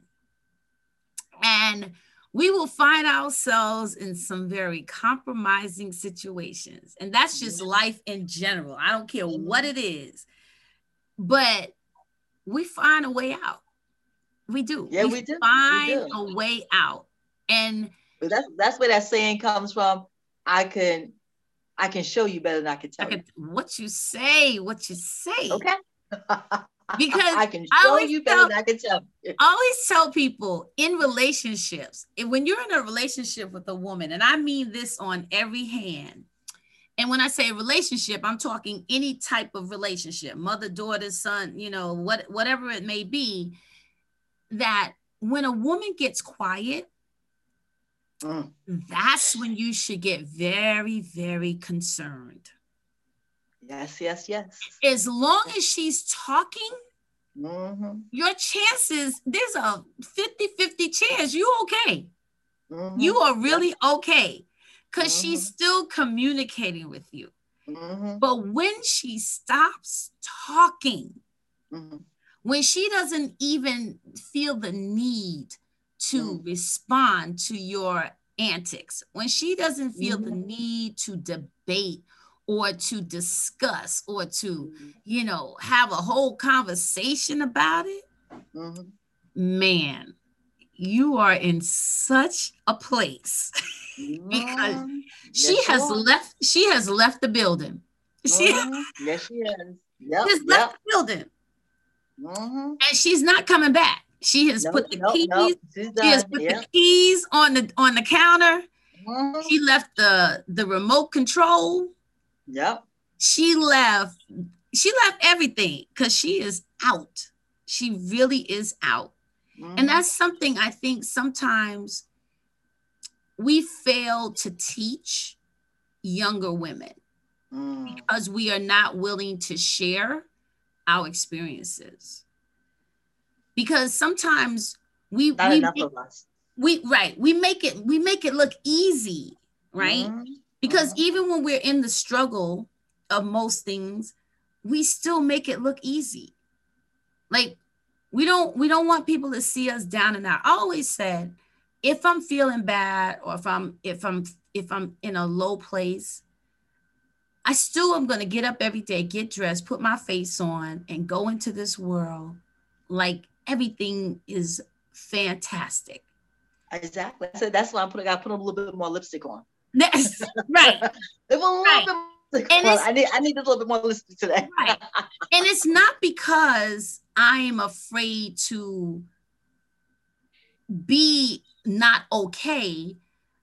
And we will find ourselves in some very compromising situations. And that's just life in general. I don't care what it is, but we find a way out. We do. Yeah, we, we do. Find we do. a way out. And but that's that's where that saying comes from. I can I can show you better than I can tell I can, you. What you say, what you say. Okay. because I can show I you better tell, than I can tell. I always tell people in relationships, when you're in a relationship with a woman, and I mean this on every hand. And when I say relationship, I'm talking any type of relationship, mother, daughter, son, you know, what whatever it may be, that when a woman gets quiet, mm. that's when you should get very, very concerned Yes, yes, yes. As long as she's talking, mm-hmm. your chances, there's a 50 50 chance you okay. Mm-hmm. You are really okay because mm-hmm. she's still communicating with you. Mm-hmm. But when she stops talking, mm-hmm. When she doesn't even feel the need to mm-hmm. respond to your antics, when she doesn't feel the need to debate or to discuss or to, mm-hmm. you know, have a whole conversation about it, mm-hmm. man, you are in such a place because she yes, has left. She has left the building. She, mm-hmm. yes, she is. Yep, has left the building, mm-hmm. and she's not coming back. She has nope, put the nope, keys. Nope. She has put the keys on the on the counter. Mm-hmm. She left the the remote control. Yep. She left, she left everything because she is out. She really is out. Mm-hmm. And that's something I think sometimes we fail to teach younger women mm. because we are not willing to share our experiences. Because sometimes we not we make. We right, we make it we make it look easy, right? Mm. Because uh-huh. even when we're in the struggle of most things, we still make it look easy. Like we don't we don't want people to see us down and out. I always said, if I'm feeling bad or if I'm if I'm if I'm in a low place, I still am going to get up every day, get dressed, put my face on, and go into this world like everything is fantastic. Exactly. So that's why I'm putting I put a little bit more lipstick on. Yes, right. it was right. And well, I need I need a little bit more lipstick today. right. And it's not because I am afraid to be not okay.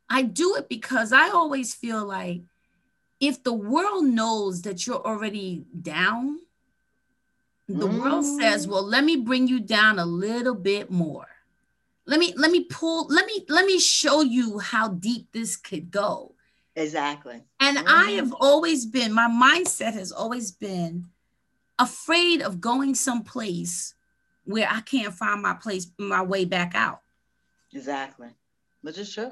I do it because I always feel like if the world knows that you're already down, the mm. world says, mm. well, let me bring you down a little bit more let me let me pull let me let me show you how deep this could go exactly and mm-hmm. i have always been my mindset has always been afraid of going someplace where i can't find my place my way back out exactly which is true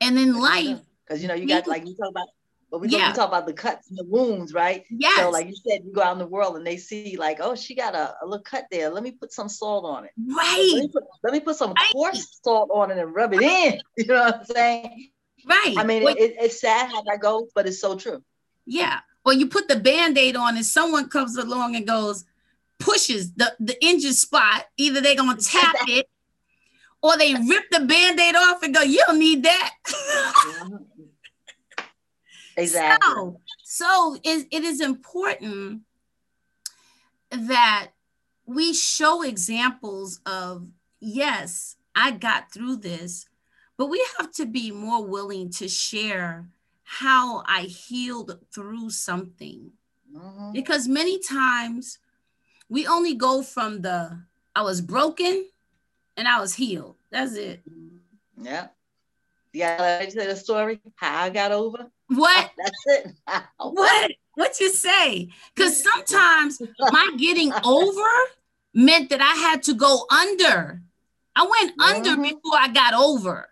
and in life because you know you got like you talk about but we, yeah. talk about the cuts and the wounds, right? Yeah. So, like you said, you go out in the world and they see, like, oh, she got a, a little cut there. Let me put some salt on it. Right. Let me put, let me put some right. coarse salt on it and rub it in. You know what I'm saying? Right. I mean, well, it, it's sad how that goes, but it's so true. Yeah. Well, you put the band aid on and someone comes along and goes, pushes the, the injured spot. Either they're going to tap it or they rip the band aid off and go, you don't need that. Mm-hmm. Exactly. So, so it, it is important that we show examples of, yes, I got through this, but we have to be more willing to share how I healed through something. Mm-hmm. Because many times we only go from the I was broken and I was healed. That's it. Yeah. Yeah, I tell the story how I got over. What? That's it. what? What you say? Because sometimes my getting over meant that I had to go under. I went mm-hmm. under before I got over.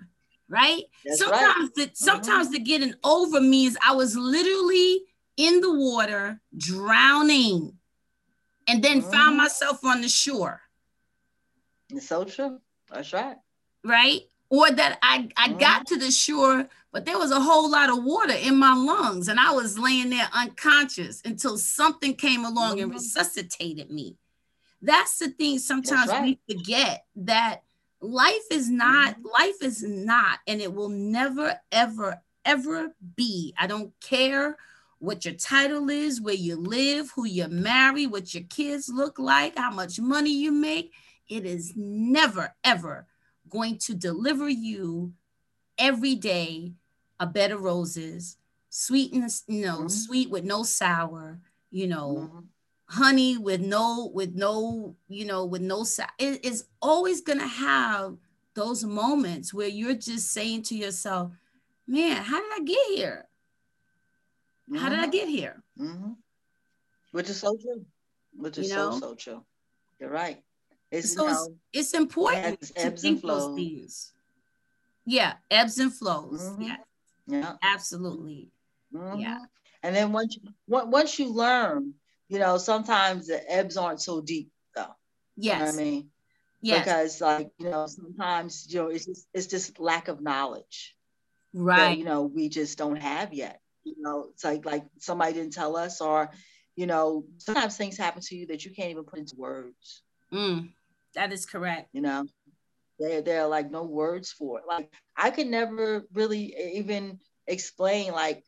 Right? That's sometimes right. the sometimes mm-hmm. the getting over means I was literally in the water, drowning, and then mm. found myself on the shore. It's so true. That's right. Right? Or that I, I mm. got to the shore, but there was a whole lot of water in my lungs, and I was laying there unconscious until something came along and mm-hmm. resuscitated me. That's the thing sometimes right. we forget that life is not, mm. life is not, and it will never, ever, ever be. I don't care what your title is, where you live, who you marry, what your kids look like, how much money you make. It is never, ever going to deliver you every day a bed of roses, sweetness, you know, mm-hmm. sweet with no sour, you know, mm-hmm. honey with no, with no, you know, with no sour. It is always gonna have those moments where you're just saying to yourself, man, how did I get here? Mm-hmm. How did I mm-hmm. get here? Mm-hmm. Which is so true. Which is you know? so so true. You're right. It's, so it's, it's, important ebbs, to ebbs think those things. Yeah, ebbs and flows. Mm-hmm. Yeah. Yeah. Absolutely. Mm-hmm. Yeah. And then once you once you learn, you know, sometimes the ebbs aren't so deep though. Yes. You know I mean? Yes. Because like, you know, sometimes, you know, it's just it's just lack of knowledge. Right. That, you know, we just don't have yet you know it's like like somebody didn't tell us or you know sometimes things happen to you that you can't even put into words mm, that is correct you know there there are like no words for it like i could never really even explain like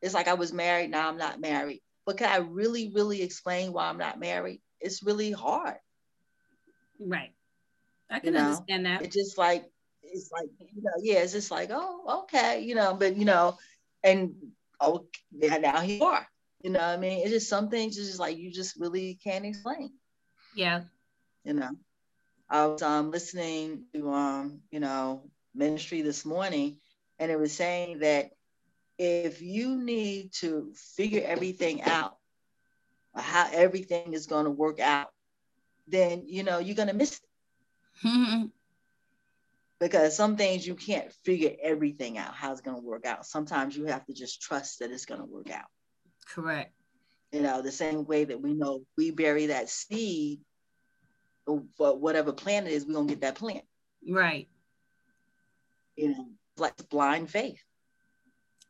it's like i was married now i'm not married but can i really really explain why i'm not married it's really hard right i can you know? understand that it's just like it's like you know yeah it's just like oh okay you know but you know and oh, yeah, now here you are. You know I mean? It's just some things it's just like you just really can't explain. Yeah. You know, I was um, listening to, um, you know, ministry this morning, and it was saying that if you need to figure everything out, how everything is going to work out, then, you know, you're going to miss it. because some things you can't figure everything out how it's going to work out. Sometimes you have to just trust that it's going to work out. Correct. You know the same way that we know we bury that seed but whatever plant it is we're going to get that plant right you know like blind faith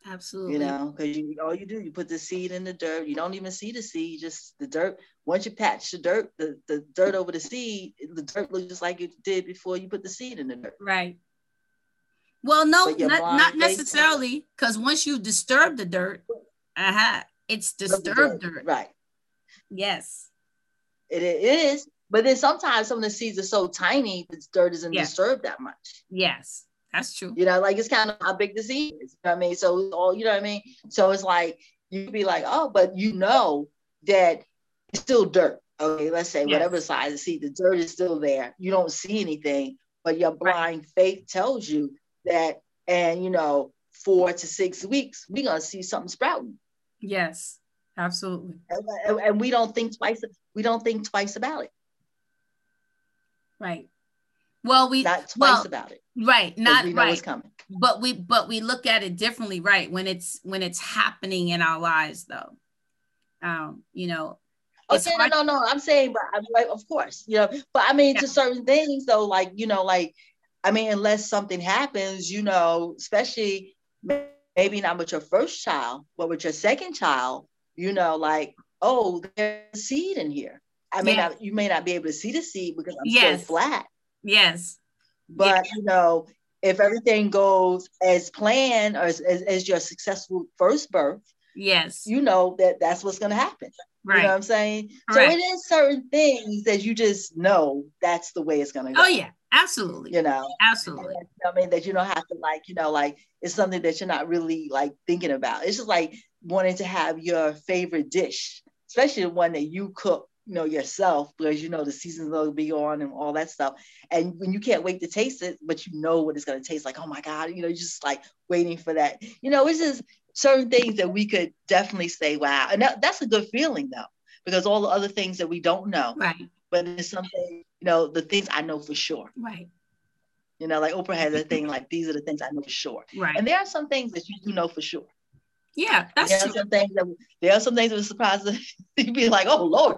Absolutely. You know, because you all you do, you put the seed in the dirt. You don't even see the seed, just the dirt. Once you patch the dirt, the, the dirt over the seed, the dirt looks just like it did before you put the seed in the dirt. Right. Well, no, not, not necessarily, because once you disturb the dirt, uh-huh, it's disturbed dirt. dirt. Right. Yes. It is. But then sometimes some of the seeds are so tiny, the dirt isn't yes. disturbed that much. Yes. That's true. You know, like it's kind of how big the seed is. You know I mean? So all you know what I mean? So it's like you'd be like, oh, but you know that it's still dirt. Okay, let's say yes. whatever size the seed, the dirt is still there. You don't see anything, but your blind right. faith tells you that, and you know, four to six weeks, we're gonna see something sprouting. Yes, absolutely. And, and we don't think twice. We don't think twice about it. Right. Well, we not twice well, about it. Right. Not we right. But we but we look at it differently, right? When it's when it's happening in our lives, though. Um, you know. Okay, no, no, no. I'm saying, but I'm like, of course, you know. But I mean, yeah. to certain things, though, like you know, like I mean, unless something happens, you know, especially maybe not with your first child, but with your second child, you know, like, oh, there's a seed in here. I may yeah. you may not be able to see the seed because I'm yes. so flat. Yes. But yeah. you know, if everything goes as planned or as, as, as, your successful first birth, yes, you know that that's what's going to happen. Right. You know what I'm saying? Correct. So it is certain things that you just know that's the way it's going to go. Oh yeah, absolutely. You know, absolutely. I mean that you don't have to like, you know, like it's something that you're not really like thinking about. It's just like wanting to have your favorite dish, especially the one that you cook you know yourself because you know the seasons will be on and all that stuff. And when you can't wait to taste it but you know what it's going to taste like oh my god you know you're just like waiting for that. You know it's just certain things that we could definitely say wow. And that, that's a good feeling though because all the other things that we don't know right. but it's something you know the things i know for sure. Right. You know like oprah has a thing like these are the things i know for sure. Right. And there are some things that you do know for sure Yeah, that's there true. Are some things that, there are some things that would surprise you'd be like, oh Lord.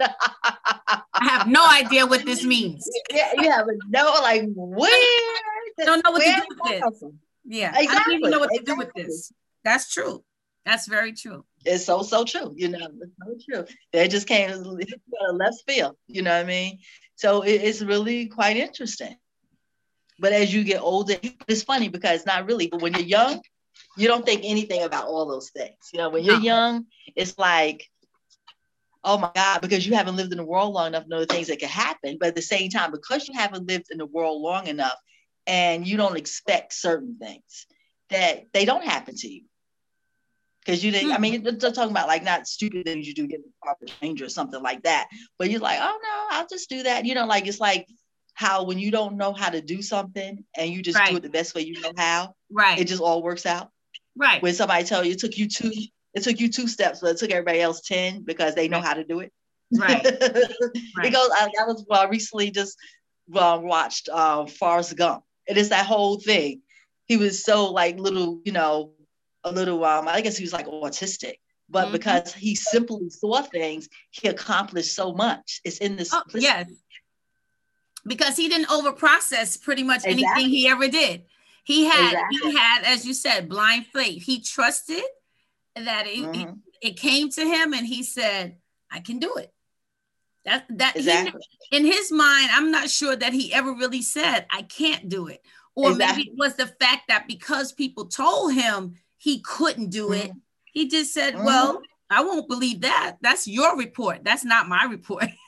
I have no idea what this means. Yeah, you have no like where don't know what to do with this. Yeah, exactly. I don't even know what to exactly. do with this. That's true. That's very true. It's so so true. You know, it's so true. They just came uh, left field. You know what I mean? So it, it's really quite interesting. But as you get older, it's funny because not really. But when you're young, you don't think anything about all those things. You know, when you're young, it's like, oh my God, because you haven't lived in the world long enough to know the things that could happen. But at the same time, because you haven't lived in the world long enough and you don't expect certain things, that they don't happen to you. Because you didn't, mm-hmm. I mean, hmm. they're talking about like not stupid things you do, get a proper change or something like that. But you're like, oh no, I'll just do that. You know, like it's like how when you don't know how to do something and you just right. do it the best way you know how, right? It just all works out. Right. When somebody tell you it took you two, it took you two steps, but it took everybody else 10 because they know right. how to do it. Right. right. Because I, I was well, recently just uh, watched uh, Forrest Gump. It is that whole thing. He was so like little, you know, a little, um, I guess he was like autistic, but mm-hmm. because he simply saw things, he accomplished so much. It's in this. Oh, yes. Because he didn't overprocess pretty much exactly. anything he ever did. He had exactly. he had, as you said, blind faith. He trusted that it, mm-hmm. it, it, came to him and he said, I can do it. That that exactly. he, in his mind, I'm not sure that he ever really said, I can't do it. Or exactly. maybe it was the fact that because people told him he couldn't do it, mm-hmm. he just said, mm-hmm. Well, I won't believe that. That's your report. That's not my report.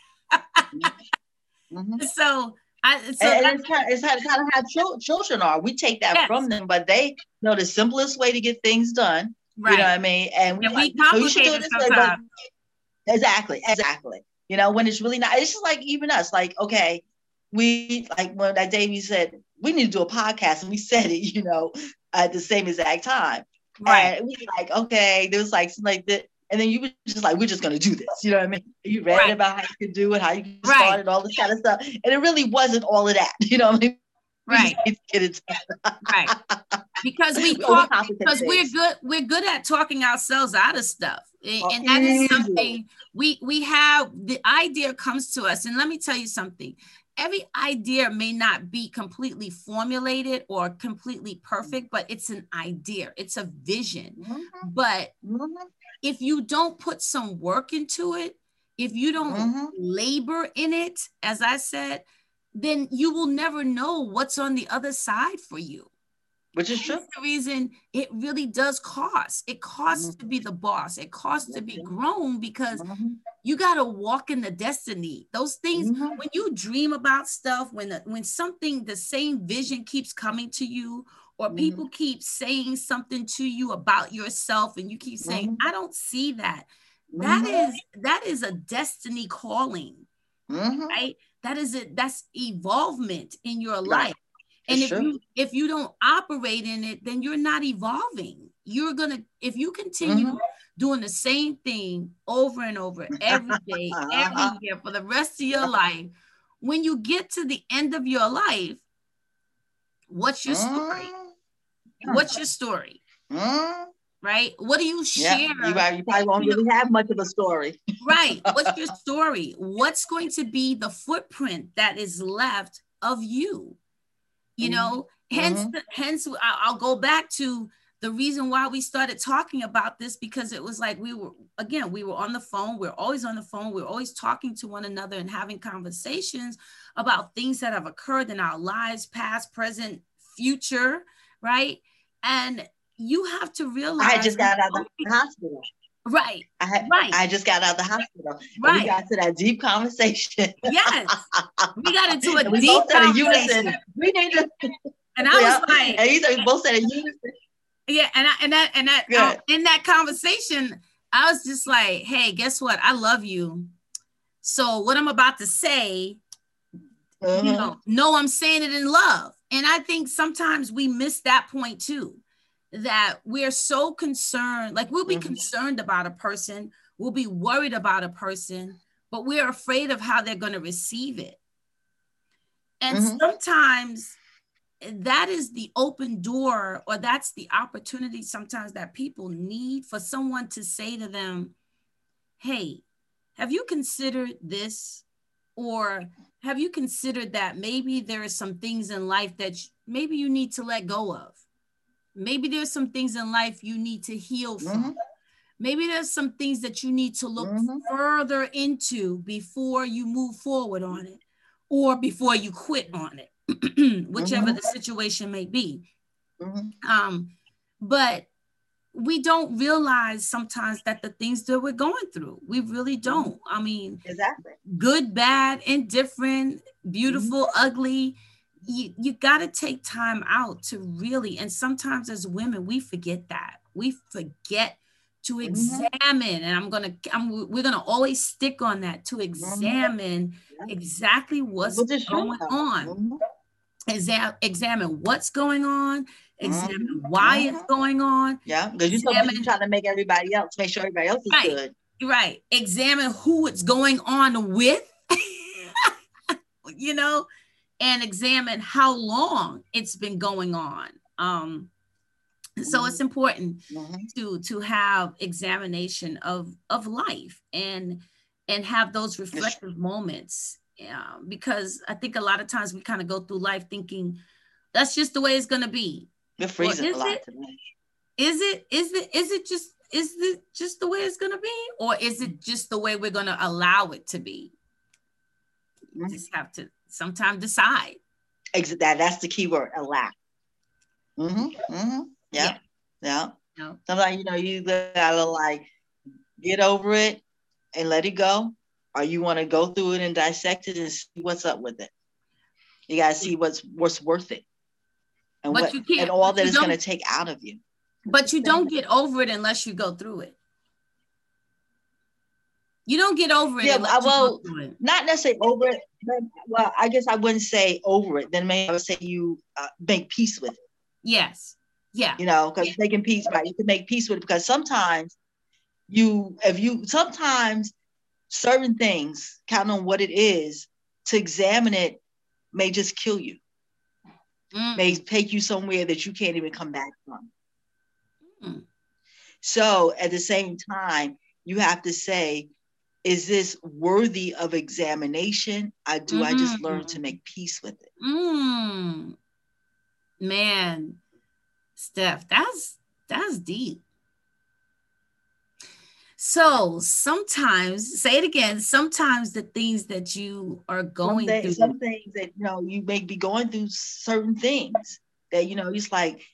Mm-hmm. so I, so and, and it's, kind of, it's, kind of how children are. We take that yes. from them, but they know the simplest way to get things done. Right. You know what I mean? And we, like, so you should do this way, but exactly, exactly. You know, when it's really not, it's just like even us, like, okay, we like when that day we said we need to do a podcast and we said it, you know, at the same exact time. Right. And we like, okay, there was like like that and then you were just like, we're just gonna do this. You know what I mean? You read right. about how you could do it, how you could right. start it, all this kind of stuff. And it really wasn't all of that. You know what I mean? Right. right. Because we talk because we're good, we're good at talking ourselves out of stuff. Oh, and that is something we we have the idea comes to us. And let me tell you something. Every idea may not be completely formulated or completely perfect, but it's an idea, it's a vision. Mm-hmm. But mm-hmm if you don't put some work into it, if you don't mm-hmm. labor in it, as I said, then you will never know what's on the other side for you. Which is true. the reason it really does cost. It costs mm-hmm. to be the boss. It costs to be grown because mm-hmm. you got to walk in the destiny. Those things mm-hmm. when you dream about stuff, when the, when something the same vision keeps coming to you, or mm-hmm. people keep saying something to you about yourself and you keep saying mm-hmm. i don't see that that mm-hmm. is that is a destiny calling mm-hmm. right that is it that's evolvement in your life and if you if you don't operate in it then you're not evolving you're gonna if you continue mm-hmm. doing the same thing over and over every day every year for the rest of your life when you get to the end of your life what's your story. What's your story? Mm. Right? What do you share? Yeah, you, you probably won't really have much of a story. right. What's your story? What's going to be the footprint that is left of you? You mm-hmm. know, hence, mm-hmm. hence, I'll go back to the reason why we started talking about this because it was like we were again we were on the phone we're always on the phone we're always talking to one another and having conversations about things that have occurred in our lives past present future right and you have to realize I just got out of the hospital. Right. I had, right. I just got out of the hospital. Right. We got to that deep conversation. Yes. We got into a we deep conversation. We need to and I yeah. was like and he both said a unison. Yeah, and I and that and that in that conversation, I was just like, hey, guess what? I love you. So what I'm about to say, mm-hmm. you know, no, I'm saying it in love. And I think sometimes we miss that point too, that we're so concerned, like we'll be mm-hmm. concerned about a person, we'll be worried about a person, but we're afraid of how they're going to receive it. And mm-hmm. sometimes that is the open door or that's the opportunity sometimes that people need for someone to say to them hey have you considered this or have you considered that maybe there are some things in life that maybe you need to let go of maybe there's some things in life you need to heal from mm-hmm. maybe there's some things that you need to look mm-hmm. further into before you move forward on it or before you quit on it whichever mm-hmm. the situation may be. Mm-hmm. Um, but we don't realize sometimes that the things that we're going through, we really mm-hmm. don't. I mean, exactly. Good, bad, indifferent, beautiful, mm-hmm. ugly. You, you got to take time out to really, and sometimes as women, we forget that. We forget to mm-hmm. examine, and I'm gonna, I'm, we're gonna always stick on that to mm-hmm. examine exactly what's going on exam- examine what's going on, examine mm-hmm. why it's going on. Yeah, because you're examine, trying to make everybody else, make sure everybody else is right, good. Right. Examine who it's going on with, you know, and examine how long it's been going on. Um, so it's mm-hmm. important mm-hmm. to to have examination of of life and and have those reflective moments yeah, because I think a lot of times we kind of go through life thinking that's just the way it's gonna be. Freezing a lot it, today. Is it? Is it? Is it just? Is it just the way it's gonna be, or is it just the way we're gonna allow it to be? You mm-hmm. just have to sometimes decide. Exit That that's the key word. Allow. Mm-hmm. Mm-hmm. Yeah. Yeah. yeah. Sometimes you know you gotta like get over it and let it go or you want to go through it and dissect it and see what's up with it. You got to see what's what's worth it, and but what and all that is going to take out of you. But you don't get over it unless you go through it. You don't get over it. Yeah, well, it. not necessarily over it. But, well, I guess I wouldn't say over it. Then maybe I would say you uh, make peace with it. Yes. Yeah. You know, because making peace, right? You can make peace with it because sometimes you, if you, sometimes certain things, count on what it is, to examine it may just kill you. Mm. May take you somewhere that you can't even come back from. Mm. So at the same time, you have to say, is this worthy of examination? I do mm. I just learn to make peace with it? Mm. Man, Steph, that's that's deep. So sometimes, say it again, sometimes the things that you are going some through. Some things that, you know, you may be going through certain things that, you know, it's like,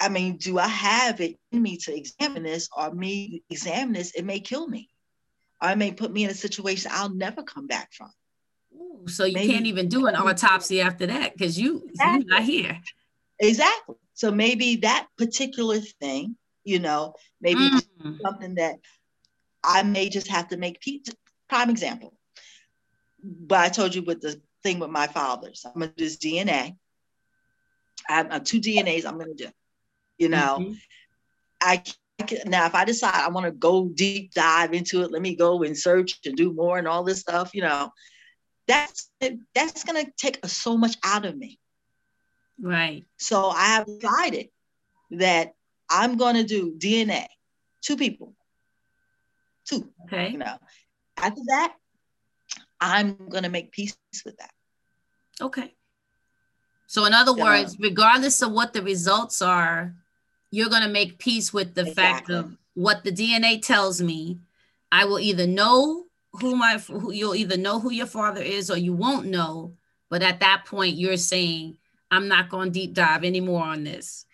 I mean, do I have it in me to examine this or me examine this? It may kill me. Or it may put me in a situation I'll never come back from. Ooh, so you Maybe. can't even do an autopsy after that because you, exactly. you're not here. Exactly. So maybe that particular thing you know, maybe mm. something that I may just have to make peace. Prime example. But I told you with the thing with my fathers, I'm gonna do this DNA. I have uh, two DNAs I'm gonna do. You know, mm-hmm. I can, now if I decide I want to go deep dive into it, let me go and search and do more and all this stuff. You know, that's that's gonna take so much out of me. Right. So I have decided that I'm going to do DNA, two people, two. Okay. You know, after that, I'm going to make peace with that. Okay. So, in other words, regardless of what the results are, you're going to make peace with the exactly. fact of what the DNA tells me. I will either know who my who you'll either know who your father is or you won't know. But at that point, you're saying, I'm not going to deep dive anymore on this.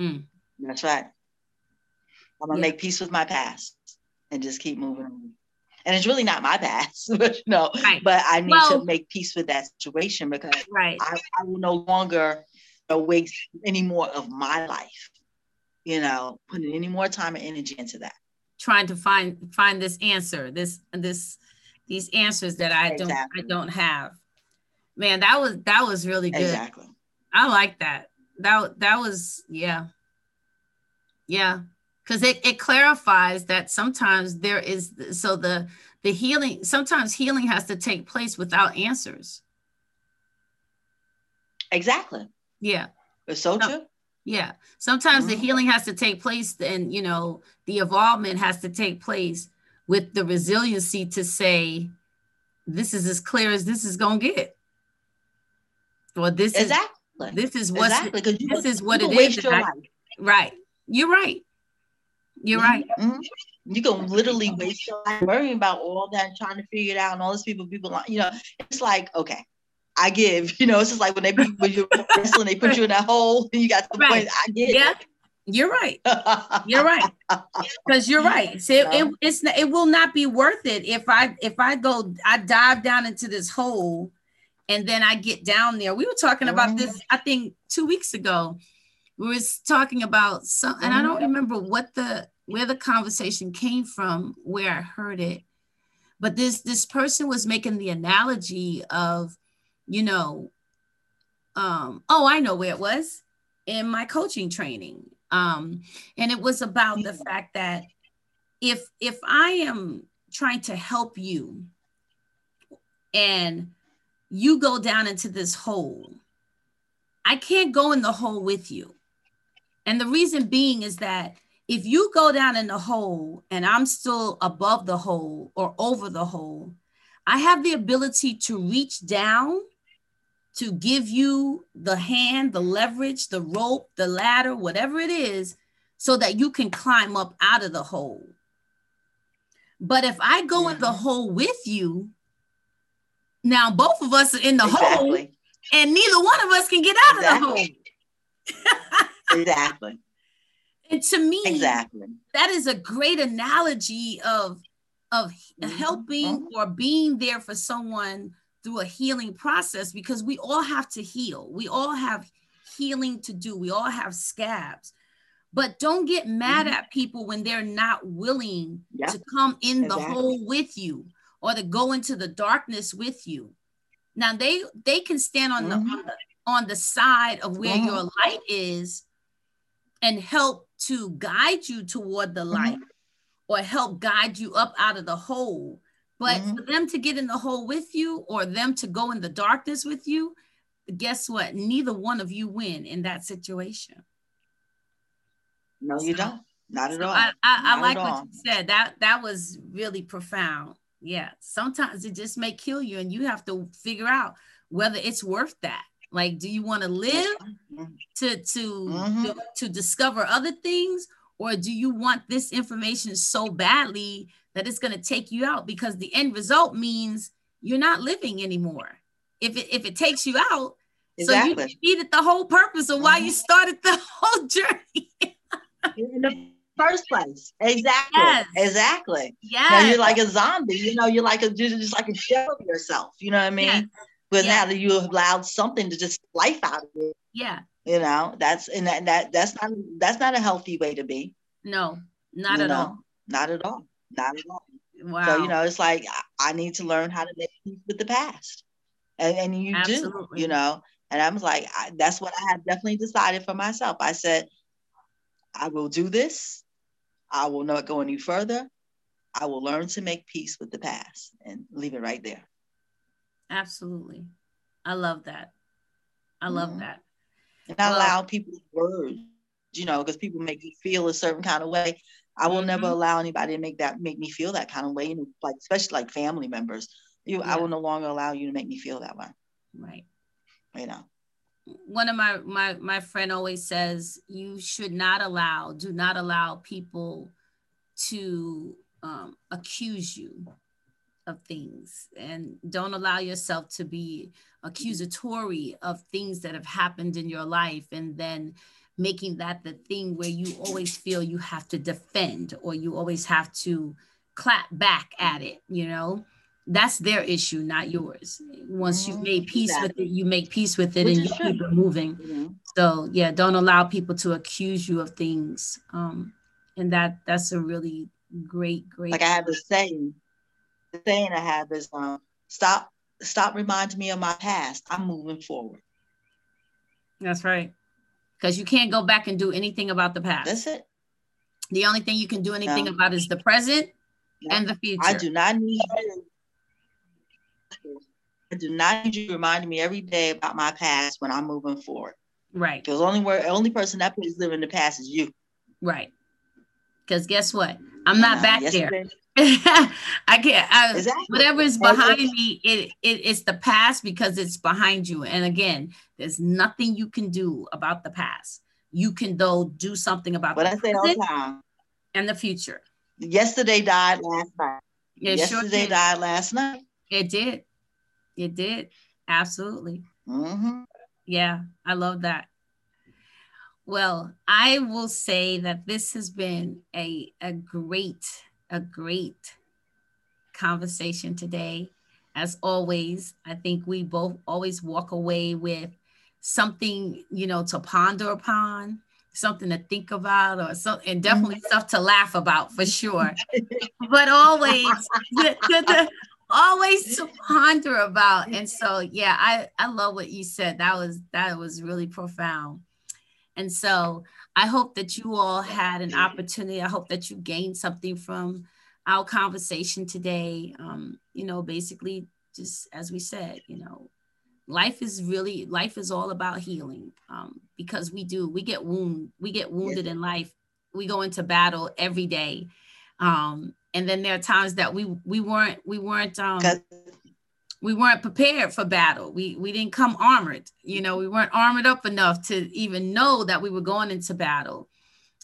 Mm. That's right. I'm gonna yeah. make peace with my past and just keep moving on. And it's really not my past, but you know, right. but I need well, to make peace with that situation because right. I, I will no longer waste any more of my life, you know, putting any more time and energy into that. Trying to find find this answer, this this these answers that I exactly. don't I don't have. Man, that was that was really good. Exactly. I like that that that was yeah yeah because it, it clarifies that sometimes there is so the the healing sometimes healing has to take place without answers Exactly. Yeah. It's so true. Yeah. Sometimes mm-hmm. the healing has to take place and, you know, the involvement has to take place with the resiliency to say, this is as clear as this is going to get. Or this exactly. is this is what exactly. this is what it is. I, right. You're right. You're right. Mm-hmm. You can literally waste your life worrying about all that, trying to figure it out, and all these people, people, you know, it's like, okay, I give. You know, it's just like when they when you're wrestling, they put you in that hole, and you got the right. point. I give. Yeah. You're right. You're right. Because you're right. So it, it, it's it will not be worth it if I if I go I dive down into this hole and then I get down there. We were talking about this, mm-hmm. I think two weeks ago. We was talking about some, and I don't mm-hmm. remember what the where the conversation came from, where I heard it, but this this person was making the analogy of, you know, um, oh, I know where it was in my coaching training, um, and it was about the fact that if if I am trying to help you, and you go down into this hole. I can't go in the hole with you. And the reason being is that if you go down in the hole and I'm still above the hole or over the hole, I have the ability to reach down to give you the hand, the leverage, the rope, the ladder, whatever it is, so that you can climb up out of the hole. But if I go in the hole with you, now both of us are in the exactly. hole, and neither one of us can get out exactly. of the hole. exactly. And to me, exactly, that is a great analogy of of mm-hmm. helping mm-hmm. or being there for someone through a healing process because we all have to heal. We all have healing to do. We all have scabs. But don't get mad mm-hmm. at people when they're not willing yep. to come in exactly. the hole with you or to go into the darkness with you. Now they they can stand on mm-hmm. the, on the on the side of where mm-hmm. your light is and help to guide you toward the mm-hmm. light or help guide you up out of the hole. But mm-hmm. for them to get in the hole with you or them to go in the darkness with you, guess what? Neither one of you win in that situation. No, you so, don't. Not at all. I, I, I like what you said. That that was really profound yeah sometimes it just may kill you and you have to figure out whether it's worth that like do you want to live to to mm-hmm. to discover other things or do you want this information so badly that it's going to take you out because the end result means you're not living anymore if it if it takes you out exactly. so you defeated the whole purpose of mm-hmm. why you started the whole journey first place. Exactly. Yes. Exactly. Yeah. You're like a zombie. You know, you're like a just like a shell of yourself. You know what I mean? Yes. But yes. now that you have allowed something to just life out of it. Yeah. You know, that's and that, that that's not that's not a healthy way to be. No, not you at know? all. Not at all. Not at all. Wow. So you know, it's like I, I need to learn how to make peace with the past, and and you Absolutely. do. You know, and I was like, I, that's what I have definitely decided for myself. I said, I will do this. I will not go any further. I will learn to make peace with the past and leave it right there. Absolutely. I love that. I love mm-hmm. that. And I allow people's words, you know, because people make you feel a certain kind of way. I will mm-hmm. never allow anybody to make that make me feel that kind of way. You know, like especially like family members. You yeah. I will no longer allow you to make me feel that way. Right. You know one of my my my friend always says you should not allow do not allow people to um, accuse you of things. And don't allow yourself to be accusatory of things that have happened in your life and then making that the thing where you always feel you have to defend or you always have to clap back at it you know that's their issue, not yours. Once mm-hmm. you've made peace exactly. with it, you make peace with it Which and you true. keep it moving. Mm-hmm. So yeah, don't allow people to accuse you of things. Um, and that that's a really great, great. Like I have a saying, the saying I have is um, stop, stop reminding me of my past. I'm moving forward. That's right. Because you can't go back and do anything about the past. That's it. The only thing you can do anything no. about is the present and the future. I do not need you I do not need you reminding me every day about my past when I'm moving forward. Right. Because only where only person that plays live in the past is you. Right. Because guess what? I'm not back there. I can't. I, exactly. Whatever is behind me, it, it it's the past because it's behind you. And again, there's nothing you can do about the past. You can though do something about what I say all the time and the future. Yesterday died last night. It Yesterday sure died last night. It did. It did. Absolutely. Mm-hmm. Yeah, I love that. Well, I will say that this has been a, a great, a great conversation today. As always, I think we both always walk away with something, you know, to ponder upon, something to think about, or so, and definitely mm-hmm. stuff to laugh about for sure. but always, the, the, the, always to ponder about. And so, yeah, I I love what you said. That was that was really profound. And so, I hope that you all had an opportunity. I hope that you gained something from our conversation today. Um, you know, basically, just as we said, you know, life is really life is all about healing um, because we do we get wound we get wounded in life. We go into battle every day. Um, and then there are times that we we weren't we weren't um we weren't prepared for battle. We we didn't come armored you know we weren't armored up enough to even know that we were going into battle.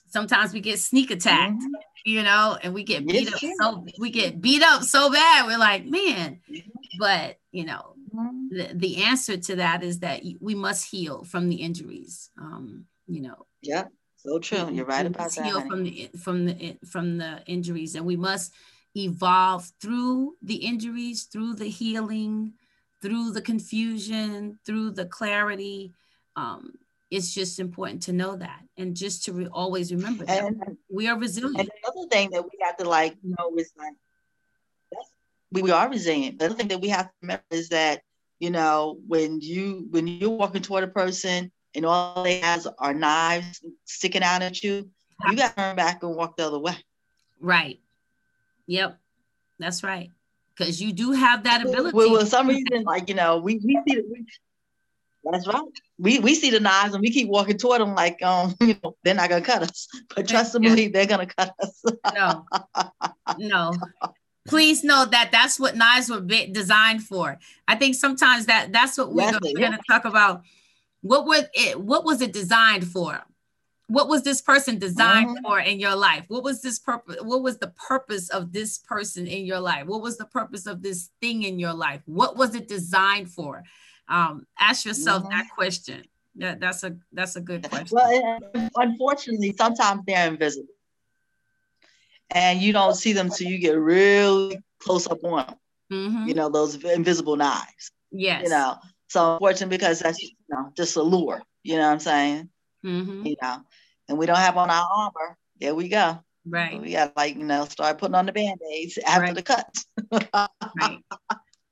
Sometimes we get sneak attacked mm-hmm. you know and we get beat up so we get beat up so bad we're like man. But you know mm-hmm. the, the answer to that is that we must heal from the injuries um you know. Yeah so true. You're right about that. Heal from the from the from the injuries, and we must evolve through the injuries, through the healing, through the confusion, through the clarity. Um, it's just important to know that, and just to re- always remember that and, we are resilient. And another thing that we have to like know is like we, we are resilient. The other thing that we have to remember is that you know when you when you're walking toward a person and all they has are knives sticking out at you, you got to turn back and walk the other way. Right. Yep. That's right. Because you do have that ability. Well, well, some reason, like, you know, we, we see we, that's right. We we see the knives and we keep walking toward them like um, you know, they're not gonna cut us. But trust and believe they're gonna cut us. no. No. Please know that that's what knives were designed for. I think sometimes that that's what we're yes, gonna talk about what was it? What was it designed for? What was this person designed mm-hmm. for in your life? What was this purpose? What was the purpose of this person in your life? What was the purpose of this thing in your life? What was it designed for? Um, ask yourself mm-hmm. that question. That, that's a that's a good question. Well, unfortunately, sometimes they're invisible, and you don't see them till you get really close up on them. Mm-hmm. You know those invisible knives. Yes. You know, so unfortunate because that's you know just a lure, you know what I'm saying? Mm-hmm. You know, and we don't have on our armor. There we go. Right. we got like you know start putting on the band-aids after right. the cuts. right.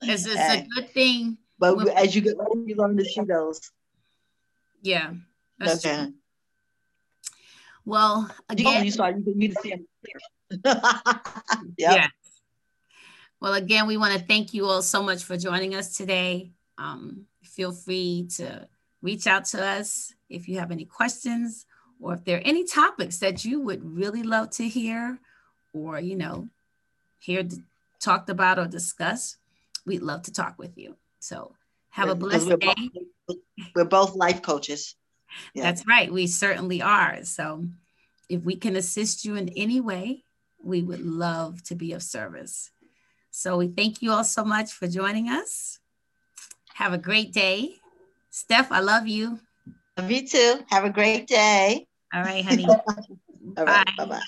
It's, it's and, a good thing. But when, as you get older, you learn to see those. Yeah. That's okay. True. Well, again, you start you need to see them yep. Yeah. Well, again, we want to thank you all so much for joining us today. Um, feel free to reach out to us if you have any questions or if there are any topics that you would really love to hear or, you know, hear talked about or discuss. We'd love to talk with you. So have a blessed we're day. Both, we're both life coaches. Yeah. That's right. We certainly are. So if we can assist you in any way, we would love to be of service. So we thank you all so much for joining us. Have a great day. Steph, I love you. Love you too. Have a great day. All right, honey. All right. Bye bye.